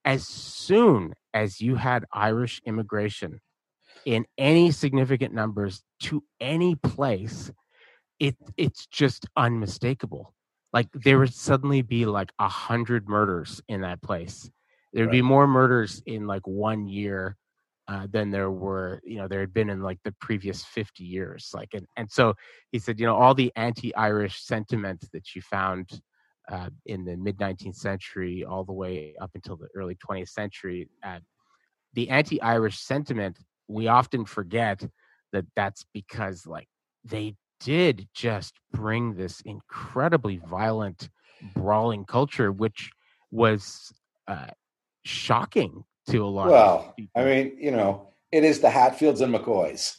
[SPEAKER 2] As soon as you had Irish immigration in any significant numbers to any place, it it's just unmistakable. Like there would suddenly be like a hundred murders in that place. There'd be more murders in like one year uh, than there were, you know, there had been in like the previous 50 years. Like, and, and so he said, you know, all the anti-Irish sentiment that you found uh, in the mid 19th century, all the way up until the early 20th century, uh, the anti-Irish sentiment, we often forget that that's because like they did just bring this incredibly violent, brawling culture, which was uh, shocking to a lot.
[SPEAKER 3] Well,
[SPEAKER 2] of people.
[SPEAKER 3] I mean, you know, it is the Hatfields and McCoys.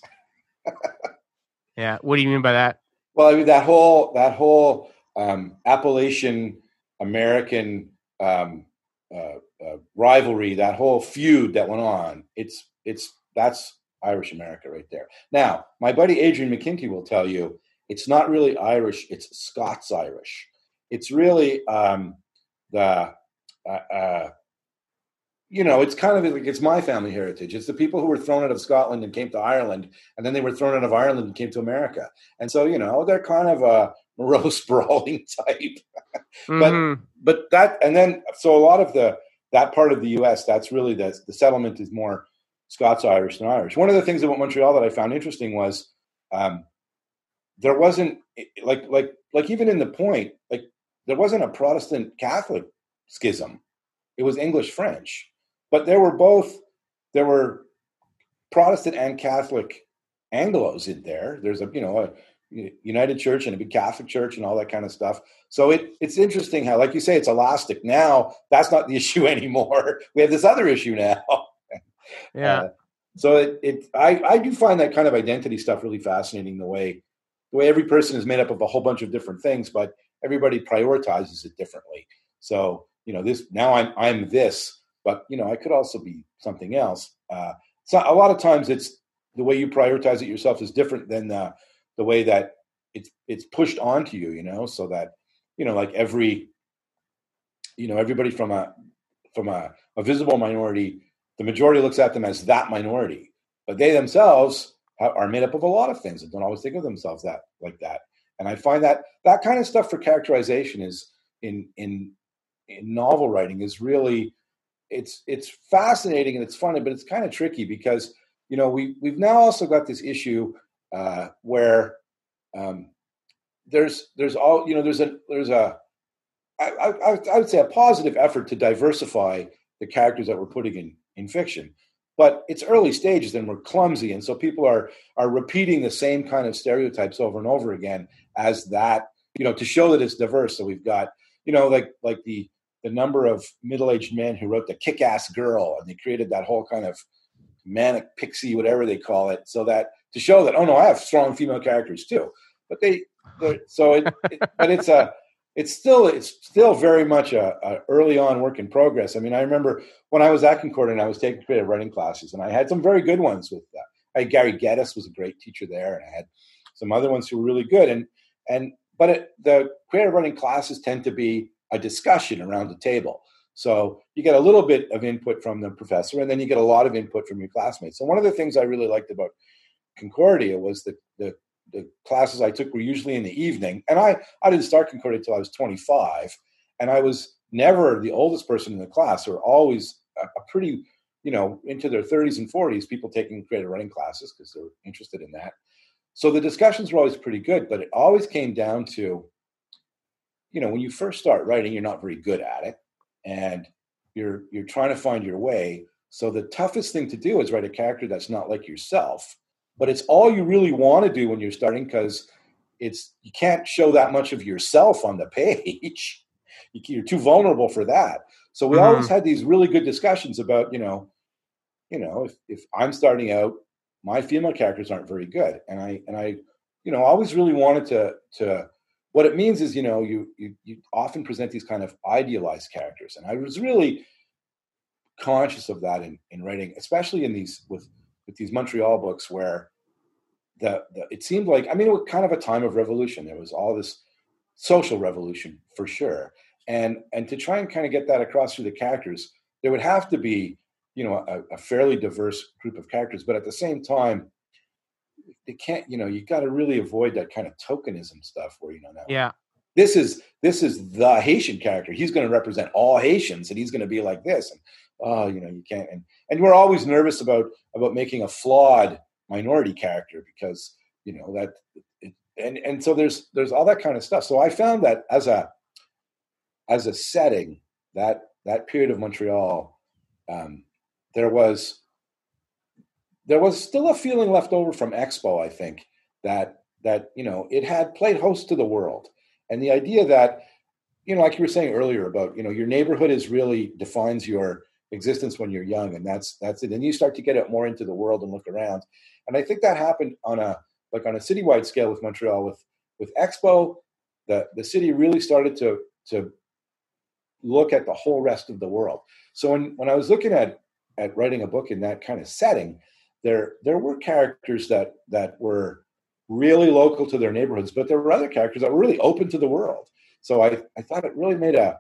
[SPEAKER 2] yeah. What do you mean by that?
[SPEAKER 3] Well, I mean that whole that whole um, Appalachian American um, uh, uh, rivalry, that whole feud that went on. It's it's that's Irish America right there. Now, my buddy Adrian McKinty will tell you it's not really Irish; it's Scots Irish. It's really um, the uh, uh, you know, it's kind of like it's my family heritage. It's the people who were thrown out of Scotland and came to Ireland, and then they were thrown out of Ireland and came to America. And so, you know, they're kind of a [laughs] morose, brawling type. [laughs] But-
[SPEAKER 2] Mhm.
[SPEAKER 3] But that, and then, so a lot of the that part of the U.S. That's really the the settlement is more Scots Irish than Irish. One of the things about Montreal that I found interesting was um, there wasn't like like like even in the point like there wasn't a Protestant Catholic schism. It was English French, but there were both there were Protestant and Catholic Anglo's in there. There's a you know a United Church and a big Catholic Church and all that kind of stuff. So it it's interesting how, like you say, it's elastic. Now that's not the [laughs] issue anymore. We have this other issue now.
[SPEAKER 2] Yeah.
[SPEAKER 3] Uh, so it, it I, I do find that kind of identity stuff really fascinating. The way the way every person is made up of a whole bunch of different things, but everybody prioritizes it differently. So you know this now I'm I'm this, but you know I could also be something else. Uh, so a lot of times it's the way you prioritize it yourself is different than the the way that it's it's pushed onto you. You know, so that you know like every you know everybody from a from a, a visible minority the majority looks at them as that minority, but they themselves are made up of a lot of things and don't always think of themselves that like that. And I find that that kind of stuff for characterization is in in in novel writing is really it's it's fascinating and it's funny, but it's kind of tricky because you know we we've now also got this issue uh, where um, there's there's all you know there's a there's a I, I, I would say a positive effort to diversify the characters that we're putting in in fiction. But it's early stages and we're clumsy and so people are are repeating the same kind of stereotypes over and over again as that you know to show that it's diverse. So we've got you know like like the the number of middle-aged men who wrote the kick-ass girl and they created that whole kind of manic pixie whatever they call it so that to show that oh no i have strong female characters too. But they so it, it but it's a it's still it's still very much a, a early on work in progress. I mean, I remember when I was at Concordia and I was taking creative writing classes, and I had some very good ones with that. I had Gary Geddes was a great teacher there, and I had some other ones who were really good. And and but it, the creative writing classes tend to be a discussion around the table. So you get a little bit of input from the professor, and then you get a lot of input from your classmates. So one of the things I really liked about Concordia was that the the classes I took were usually in the evening, and I I didn't start Concordia until I was 25, and I was never the oldest person in the class. There were always a, a pretty, you know, into their 30s and 40s, people taking creative writing classes because they're interested in that. So the discussions were always pretty good, but it always came down to you know when you first start writing, you're not very good at it, and you're you're trying to find your way. So the toughest thing to do is write a character that's not like yourself, but it's all you really want to do when you're starting because it's you can't show that much of yourself on the [laughs] page. You're too vulnerable for that. So we mm-hmm. always had these really good discussions about, you know, you know, if, if I'm starting out, my female characters aren't very good. And I and I, you know, always really wanted to to what it means is, you know, you you you often present these kind of idealized characters. And I was really conscious of that in, in writing, especially in these with with these Montreal books where the, the it seemed like I mean it was kind of a time of revolution. There was all this social revolution for sure. And and to try and kind of get that across through the characters there would have to be you know a, a fairly diverse group of characters. But at the same time it can't you know you got to really avoid that kind of tokenism stuff where you know now
[SPEAKER 2] yeah.
[SPEAKER 3] this is this is the haitian character. He's going to represent all haitians and he's going to be like this. And oh you know you can't and and we're always nervous about about making a flawed minority character because you know that it, and and so there's there's all that kind of stuff so i found that as a as a setting, that that period of Montreal, um, there was there was still a feeling left over from Expo. I think that that you know it had played host to the world, and the idea that you know, like you were saying earlier about you know your neighborhood is really defines your existence when you're young, and that's that's it. And you start to get it more into the world and look around, and I think that happened on a like on a citywide scale with Montreal with with Expo. The the city really started to to look at the whole rest of the world. So when, when I was looking at at writing a book in that kind of setting, there there were characters that that were really local to their neighborhoods, but there were other characters that were really open to the world. So I, I thought it really made a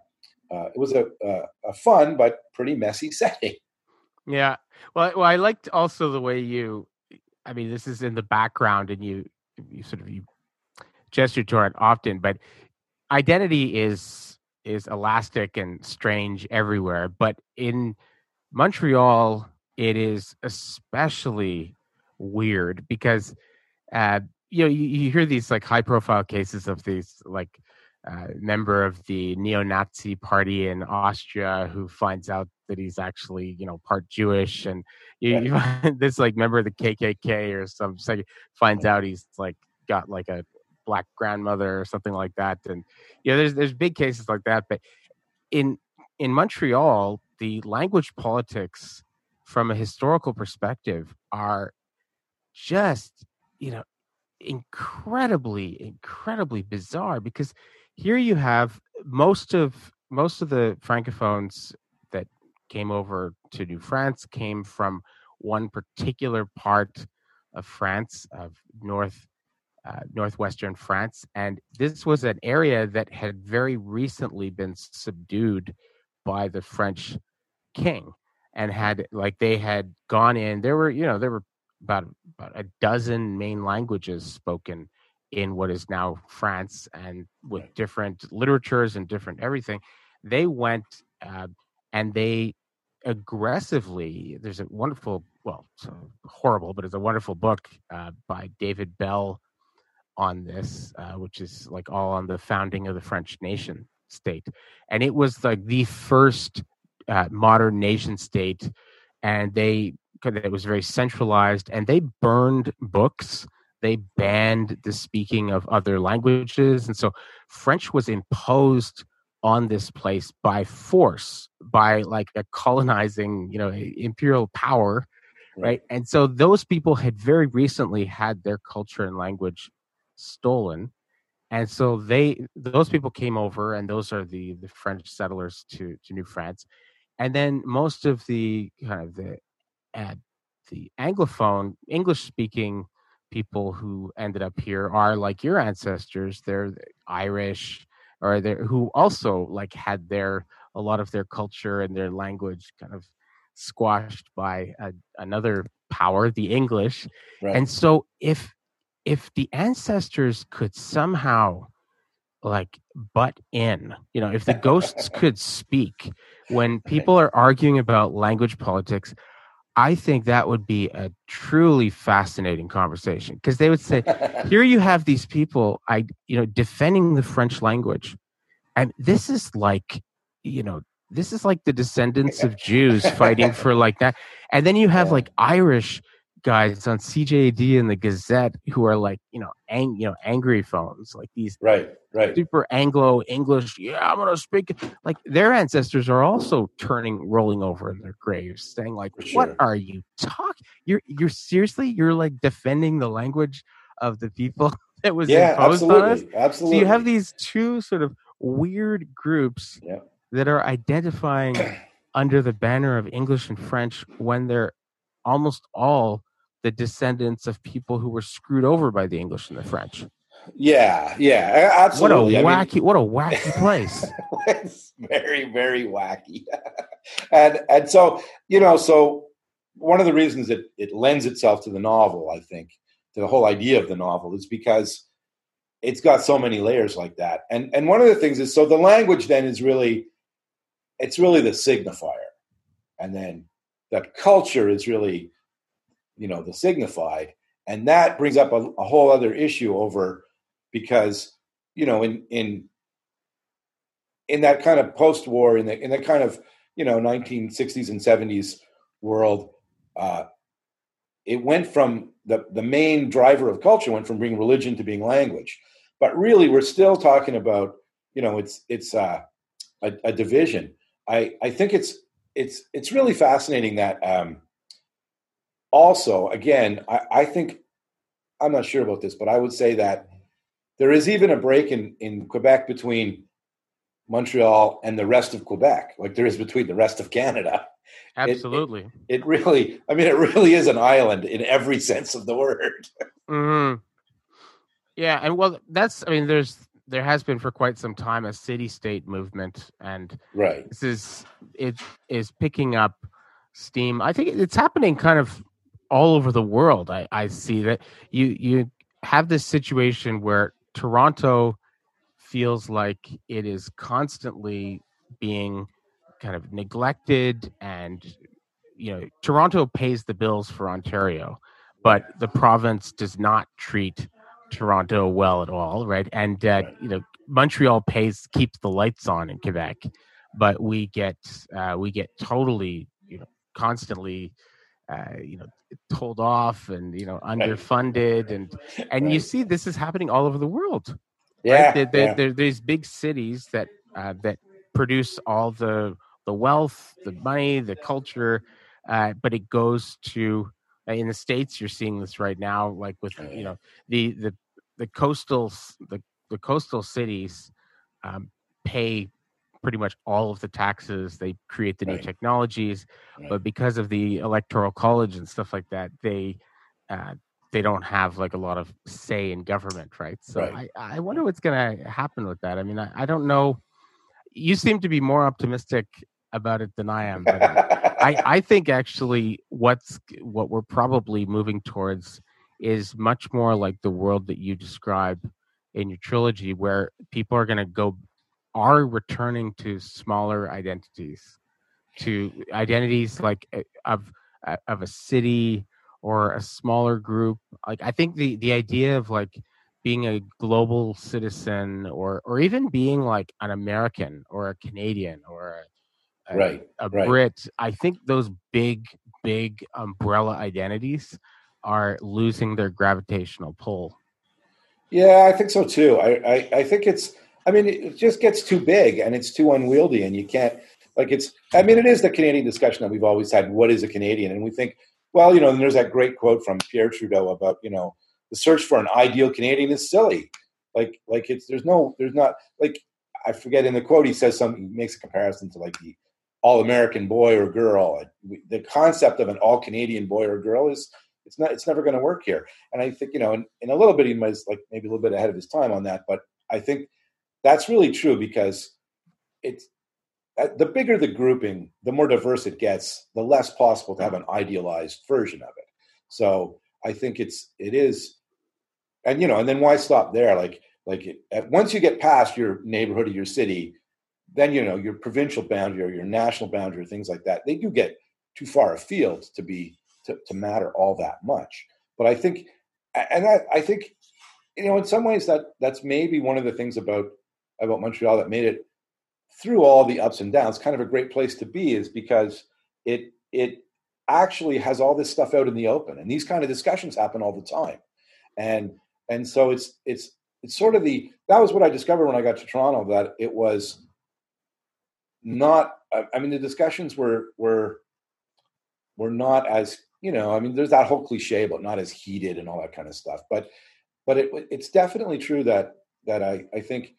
[SPEAKER 3] uh, it was a, a, a fun but pretty messy [laughs] setting.
[SPEAKER 2] Yeah. Well, well, I liked also the way you. I mean, this is in the background, and you you sort of you gesture toward it often, but identity is is elastic and strange everywhere, but in Montreal, it is especially weird because uh, you know you, you, hear these like high profile cases of these like uh, member of the neo-Nazi party in Austria who finds out that he's actually you know part Jewish, and you, you [laughs] find this like member of the KKK or some like finds out he's like got like a black grandmother or something like that. And you know, there's there's big cases like that. But in in Montreal, the language politics from a historical perspective are just you know incredibly incredibly bizarre because here you have most of most of the francophones that came over to New France came from one particular part of France of north uh, northwestern France. And this was an area that had very recently been subdued by the French king and had, like, they had gone in. There were, you know, there were about, about a dozen main languages spoken in what is now France and with different literatures and different everything. They went uh, and they aggressively, there's a wonderful, well, horrible, but it's a wonderful book uh, by David Bell on this, uh, which is like all on the founding of the French nation state, and it was like the first uh, modern nation state, and they it was very centralized, and they burned books. They banned the speaking of other languages, and so French was imposed on this place by force, by like a colonizing, you know, imperial power, right? And so those people had very recently had their culture and language stolen and so they those people came over and those are the the french settlers to to new france and then most of the kind of the uh, the anglophone english speaking people who ended up here are like your ancestors. They're irish or they who also like had their a lot of their culture and their language kind of squashed by a, another power the english. Right. and so if if the ancestors could somehow like butt in you know if the ghosts [laughs] could speak when people are arguing about language politics i think that would be a truly fascinating conversation because they would say [laughs] here you have these people i you know defending the french language and this is like you know this is like the descendants of Jews fighting for like that. And then you have
[SPEAKER 3] Yeah.
[SPEAKER 2] like Irish guys on CJAD and the Gazette who are like, you know, ang- you know, angry phones, like these
[SPEAKER 3] Right, right.
[SPEAKER 2] super Anglo English. Yeah, I'm gonna speak. Like their ancestors are also turning, rolling over in their graves, saying like,
[SPEAKER 3] For
[SPEAKER 2] "What are you talking? You're you're seriously you're like defending the language of the people [laughs] that was
[SPEAKER 3] Yeah,
[SPEAKER 2] imposed on us."
[SPEAKER 3] absolutely, absolutely.
[SPEAKER 2] So you have these two sort of weird groups
[SPEAKER 3] Yeah.
[SPEAKER 2] that are identifying [clears throat] under the banner of English and French when they're almost all the descendants of people who were screwed over by the English and the French.
[SPEAKER 3] Yeah, yeah, absolutely.
[SPEAKER 2] What a
[SPEAKER 3] I mean,
[SPEAKER 2] wacky, what a wacky [laughs] place.
[SPEAKER 3] it's very very wacky [laughs] and and so you know so one of the reasons that it lends itself to the novel i think to the whole idea of the novel is because it's got so many layers like that and and one of the things is so the language then is really it's really the signifier and then the culture is really you know the signified. And that brings up a, a whole other issue over because you know in in in that kind of post-war in the in that kind of you know 1960s and 70s world uh, it went from the the main driver of culture went from being religion to being language. But really we're still talking about you know it's it's uh, a, a division. I i think it's it's it's really fascinating that um also again i i think i'm not sure about this but i would say that there is even a break in in quebec between Montreal and the rest of Quebec, like there is between the rest of Canada.
[SPEAKER 2] Absolutely.
[SPEAKER 3] It really, I mean, it really is an island in every [laughs] sense of the word.
[SPEAKER 2] hmm Yeah, and well, that's I mean, there's there has been for quite some time a city state movement, and
[SPEAKER 3] Right.
[SPEAKER 2] this is it is picking up steam. I think it's happening kind of all over the world. I I see that you you have this situation where Toronto feels like it is constantly being kind of neglected and you know Toronto pays the bills for Ontario but the province does not treat Toronto well at all right and uh, you know Montreal pays keeps the lights on in Quebec but we get uh, we get totally you know constantly uh, you know told off and you know underfunded and [laughs] and you see this is happening all over the world
[SPEAKER 3] yeah,
[SPEAKER 2] right? There, there,
[SPEAKER 3] yeah.
[SPEAKER 2] there- there's big cities that uh, that produce all the the wealth, the money, the culture, uh, but it goes to uh, in the states. You're seeing this right now, like with you know the the the coastal the the coastal cities um, pay pretty much all of the taxes. They create the new technologies,
[SPEAKER 3] Right.
[SPEAKER 2] but because of the electoral college and stuff like that, they uh, they don't have like a lot of say in government, right? So
[SPEAKER 3] Right.
[SPEAKER 2] I, I wonder what's going to happen with that. I mean, I, I don't know. You seem to be more optimistic about it than I am, but I, I [laughs] think actually what's what we're probably moving towards is much more like the world that you describe in your trilogy, where people are going to go are returning to smaller identities, to identities like uh, of uh, of a city or a smaller group. Like I think the the idea of like being a global citizen or or even being like an American or a Canadian or a, a,
[SPEAKER 3] Right,
[SPEAKER 2] a
[SPEAKER 3] right.
[SPEAKER 2] Brit, I think those big big umbrella identities are losing their gravitational pull.
[SPEAKER 3] Yeah, I think so too. I, I, I think it's. I mean, it just gets too big and it's too unwieldy, and you can't like it's. I mean, it is the Canadian discussion that we've always had. What is a Canadian? And we think, well, you know, and there's that great quote from Pierre Trudeau about you know the search for an ideal Canadian is silly. Like, like it's there's no there's not like I forget in the quote he says something he makes a comparison to like the all American boy or girl. The concept of an all Canadian boy or girl is it's not it's never going to work here. And I think you know, in, in a little bit he was like maybe a little bit ahead of his time on that, but I think that's really true because it's uh, the bigger the grouping, the more diverse it gets, the less possible to have an idealized version of it. So I think it's it is, and you know, and then why stop there? Like like at, once you get past your neighborhood or your city, then you know your provincial boundary or your national boundary or things like that. They do get too far afield to be to, to matter all that much. But I think, and I, I think, you know, in some ways that that's maybe one of the things about about Montreal that made it through all the ups and downs, kind of a great place to be is because it it actually has all this stuff out in the open, and these kind of discussions happen all the time, and and so it's it's it's sort of the that was what I discovered when I got to Toronto that it was not. I mean, the discussions were were were not as you know. I mean, there's that whole cliche about not as heated and all that kind of stuff, but but it, it's definitely true that that I I think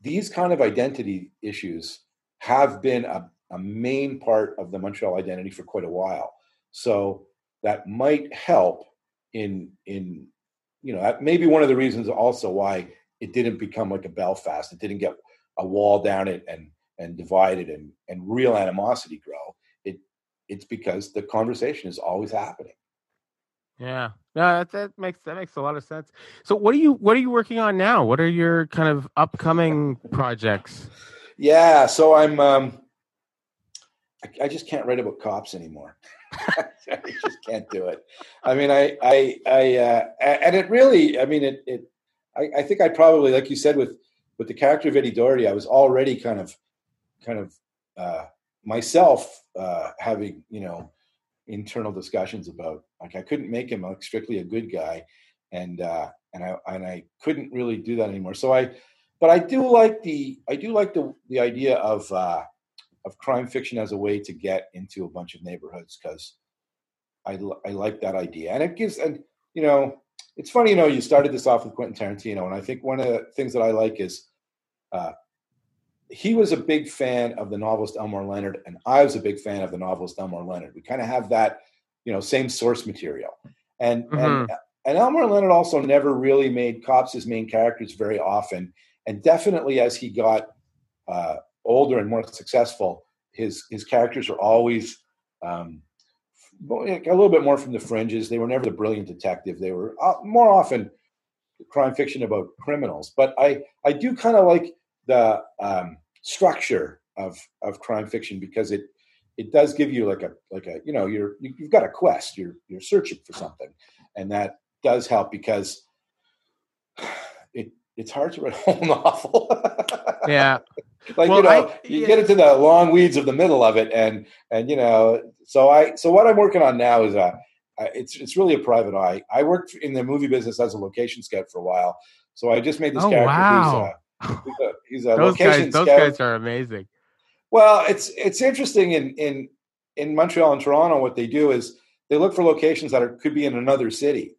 [SPEAKER 3] these kind of identity issues have been a, a main part of the Montreal identity for quite a while. So that might help in in you know maybe one of the reasons also why it didn't become like a Belfast. It didn't get a wall down it and and divided and and real animosity grow. It it's because the conversation is always happening.
[SPEAKER 2] Yeah, no, that, that makes that makes a lot of sense. So, what are you what are you working on now? What are your kind of upcoming projects?
[SPEAKER 3] Yeah, so I'm. Um, I, I just can't write about cops anymore. [laughs] I just can't do it. I mean, I, I, I, uh, and it really. I mean, it. it I, I think I probably, like you said, with with the character of Eddie Doherty, I was already kind of, kind of uh, myself uh, having, you know, internal discussions about like I couldn't make him strictly a good guy, and uh, and I and I couldn't really do that anymore. So I, but I do like the I do like the the idea of uh, of crime fiction as a way to get into a bunch of neighborhoods because I I like that idea, and it gives and you know it's funny you know you started this off with Quentin Tarantino, and I think one of the things that I like is. Uh, he was a big fan of the novelist Elmore Leonard, and I was a big fan of the novelist Elmore Leonard. We kind of have that, you know, same source material. And mm-hmm. and and Elmore Leonard also never really made cops his main characters very often. And definitely as he got uh, older and more successful, his his characters are always um, a little bit more from the fringes. They were never the brilliant detective. They were uh, more often crime fiction about criminals. But I I do kind of like the um, structure of of crime fiction because it it does give you like a like a you know you're you've got a quest you're you're searching for something and that does help because it it's hard to write a whole [laughs] novel
[SPEAKER 2] yeah [laughs]
[SPEAKER 3] like well, you know I, you yeah. get into the long weeds of the middle of it and and you know so i so what i'm working on now is a it's it's really a private eye i worked in the movie business as a location scout for a while so i just made this
[SPEAKER 2] oh,
[SPEAKER 3] character
[SPEAKER 2] wow.
[SPEAKER 3] who's He's a, he's a [laughs]
[SPEAKER 2] those
[SPEAKER 3] location
[SPEAKER 2] guys, Those guys are amazing.
[SPEAKER 3] Well, it's it's interesting in in in Montreal and Toronto. What they do is they look for locations that are could be in another city.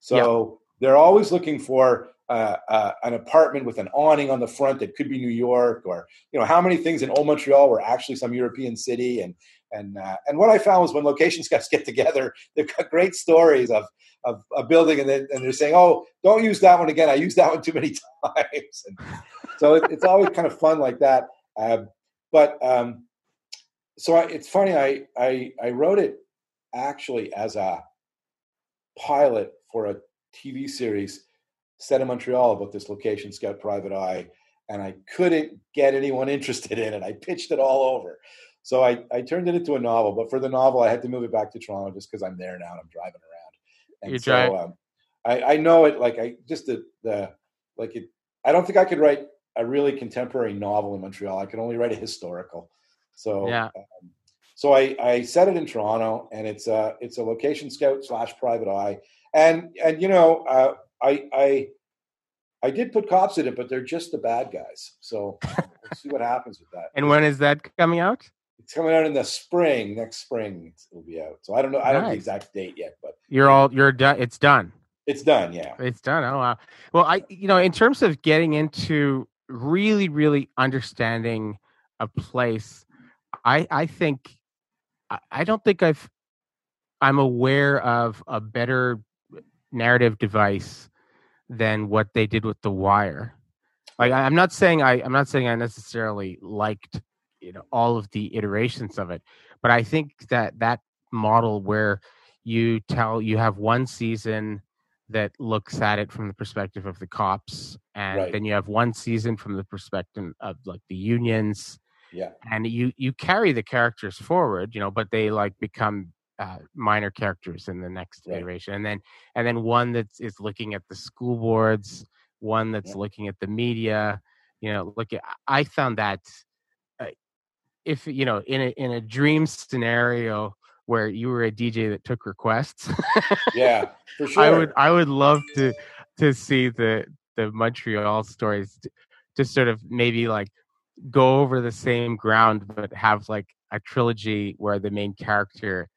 [SPEAKER 3] So they're always looking for uh, uh, an apartment with an awning on the front that could be New York, or you know, how many things in Old Montreal were actually some European city. And and uh, and what I found was when location scouts get together, they've got great stories of of a building, and, they, and they're saying, "Oh, don't use that one again. I used that one too many [laughs] times." And so it, it's always kind of fun like that. Uh, but um, so I, it's funny. I, I I wrote it actually as a pilot for a TV series set in Montreal about this location scout private eye, and I couldn't get anyone [laughs] interested in it. I pitched it all over. So I, I turned it into a novel, but for the novel, I had to move it back to Toronto just because I'm there now and I'm driving around. And
[SPEAKER 2] You're
[SPEAKER 3] so um, I, I know it like I just the the like it. I don't think I could write a really contemporary novel in Montreal. I can only write a historical. So
[SPEAKER 2] yeah.
[SPEAKER 3] Um, so I I set it in Toronto, and it's a it's a location scout slash private eye, and and you know uh, I I I did put cops in it, but they're just the bad guys. So we'll see what happens with that. [laughs]
[SPEAKER 2] And when is that coming out?
[SPEAKER 3] It's coming out in the spring. Next spring, it'll be out. So I don't know. I don't know the exact date yet, but
[SPEAKER 2] you're all you're done. It's done.
[SPEAKER 3] It's done. Yeah,
[SPEAKER 2] it's done. Oh wow. Well, I you know in terms of getting into really really understanding a place, I I think I, I don't think I've I'm aware of a better narrative device than what they did with the wire. Like I'm not saying I I'm not saying I necessarily liked you know all of the iterations of it but i think that that model where you tell you have one season that looks at it from the perspective of the cops and right. then you have one season from the perspective of like the unions
[SPEAKER 3] yeah
[SPEAKER 2] and you you carry the characters forward you know but they like become uh, minor characters in the next right. iteration and then and then one that is looking at the school boards one that's yeah. looking at the media you know, look, at I found that if you know, in a in a dream scenario where you were a DJ that took requests,
[SPEAKER 3] yeah, for [laughs] sure.
[SPEAKER 2] I would I would love to to see the the Montreal stories to, to sort of maybe like go over the same ground, but have like a trilogy where the main character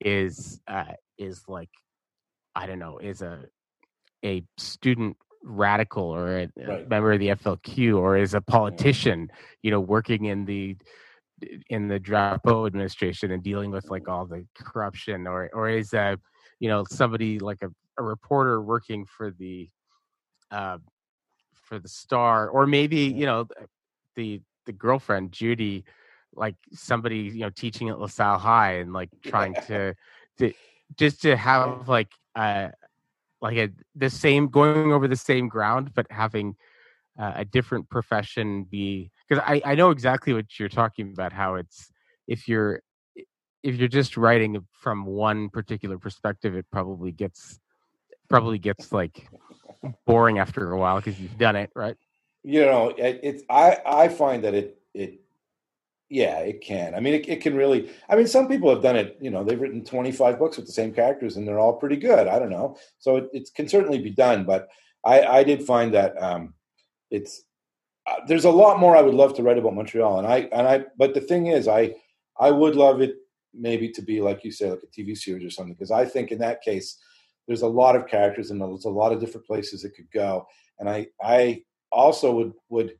[SPEAKER 2] is uh, is like I don't know is a a student radical or a, right. a member of the FLQ or is a politician, you know, working in the in the Drapeau administration and dealing with like all the corruption, or or is a you know somebody like a, a reporter working for the uh, for the Star, or maybe you know the the girlfriend Judy, like somebody you know teaching at LaSalle High and like [laughs] trying to to just to have like uh like a the same going over the same ground but having uh, a different profession be because I, I know exactly what you're talking about how it's if you're if you're just writing from one particular perspective it probably gets probably gets like boring after a while because you've done it right?
[SPEAKER 3] You know it, it's i i find that it it yeah it can. I mean it, it can really i mean some people have done it you know they've written 25 books with the same characters and they're all pretty good i don't know. So it, it can certainly be done but i i did find that um it's uh, there's a lot more i would love to write about montreal and i and i but the thing is i i would love it maybe to be like you say like a tv series or something because i think in that case there's a lot of characters and there's a lot of different places it could go and i i also would would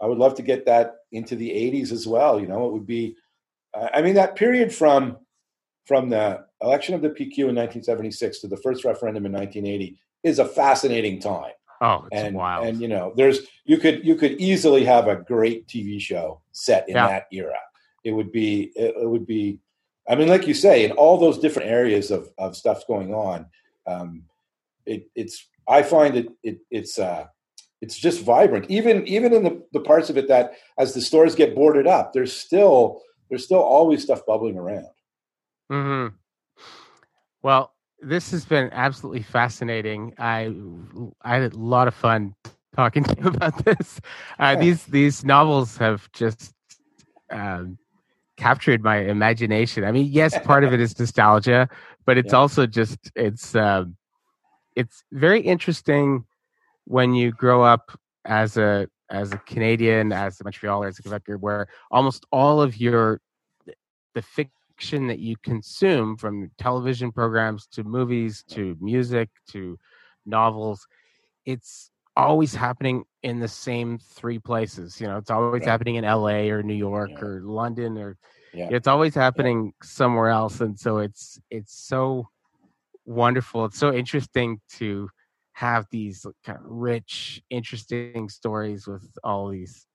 [SPEAKER 3] I would love to get that into the 80s as well. You know, it would be, I mean, that period from from the election of the PQ in 1976 to the first referendum in 1980 is a fascinating time.
[SPEAKER 2] Oh,
[SPEAKER 3] and,
[SPEAKER 2] wild.
[SPEAKER 3] And you know, there's you could you could easily have a great TV show set in yeah. that era. It would be it, would be. I mean, like you say, in all those different areas of of stuff going on, um, it, it's I find it, it it's uh, it's just vibrant. Even even in the, the parts of it that as the stores get boarded up, there's still there's still always stuff bubbling around.
[SPEAKER 2] Hmm. Well, this has been absolutely fascinating. I I had a lot of fun talking to you [laughs] about this. Uh, yeah. These these novels have just um, captured my imagination. I mean, yes, part of it is nostalgia, but it's yeah. also just it's um, it's very interesting when you grow up as a as a Canadian, as a Montrealer, as a Quebecer, where almost all of your the fiction that you consume from television programs to movies to music to novels, it's always happening in the same three places. You know, it's always right. happening in LA or New York yeah. or London or yeah. it's always happening yeah. somewhere else. And so it's it's so wonderful. It's so interesting to have these kind of rich, interesting stories with all these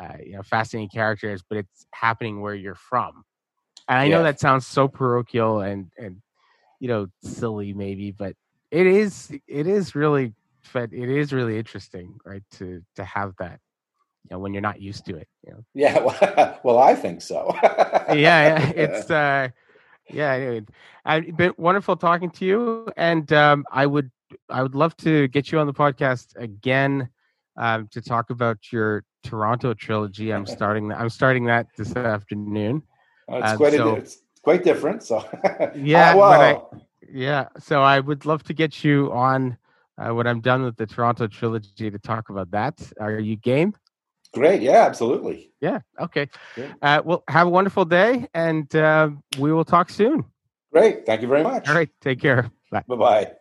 [SPEAKER 2] uh, you know fascinating characters, but it's happening where you're from. And I yeah. know that sounds so parochial and and you know silly maybe, but it is it is really it is really interesting, right? To to have that you know when you're not used to it you know
[SPEAKER 3] yeah [laughs] well, well i think so
[SPEAKER 2] yeah, yeah [laughs] it's uh yeah anyway, it's been wonderful talking to you and um i would I would love to get you on the podcast again um, to talk about your Toronto trilogy. I'm [laughs] starting. I'm starting that this afternoon.
[SPEAKER 3] Oh, it's, uh, quite so, a, it's quite different. So [laughs]
[SPEAKER 2] yeah, oh, wow. I, yeah. So I would love to get you on uh, when I'm done with the Toronto trilogy to talk about that. Are you game?
[SPEAKER 3] Great. Yeah, absolutely.
[SPEAKER 2] Yeah. Okay. Uh, well, have a wonderful day, and uh, we will talk soon.
[SPEAKER 3] Great. Thank you very much.
[SPEAKER 2] All right. Take care.
[SPEAKER 3] Bye. Bye.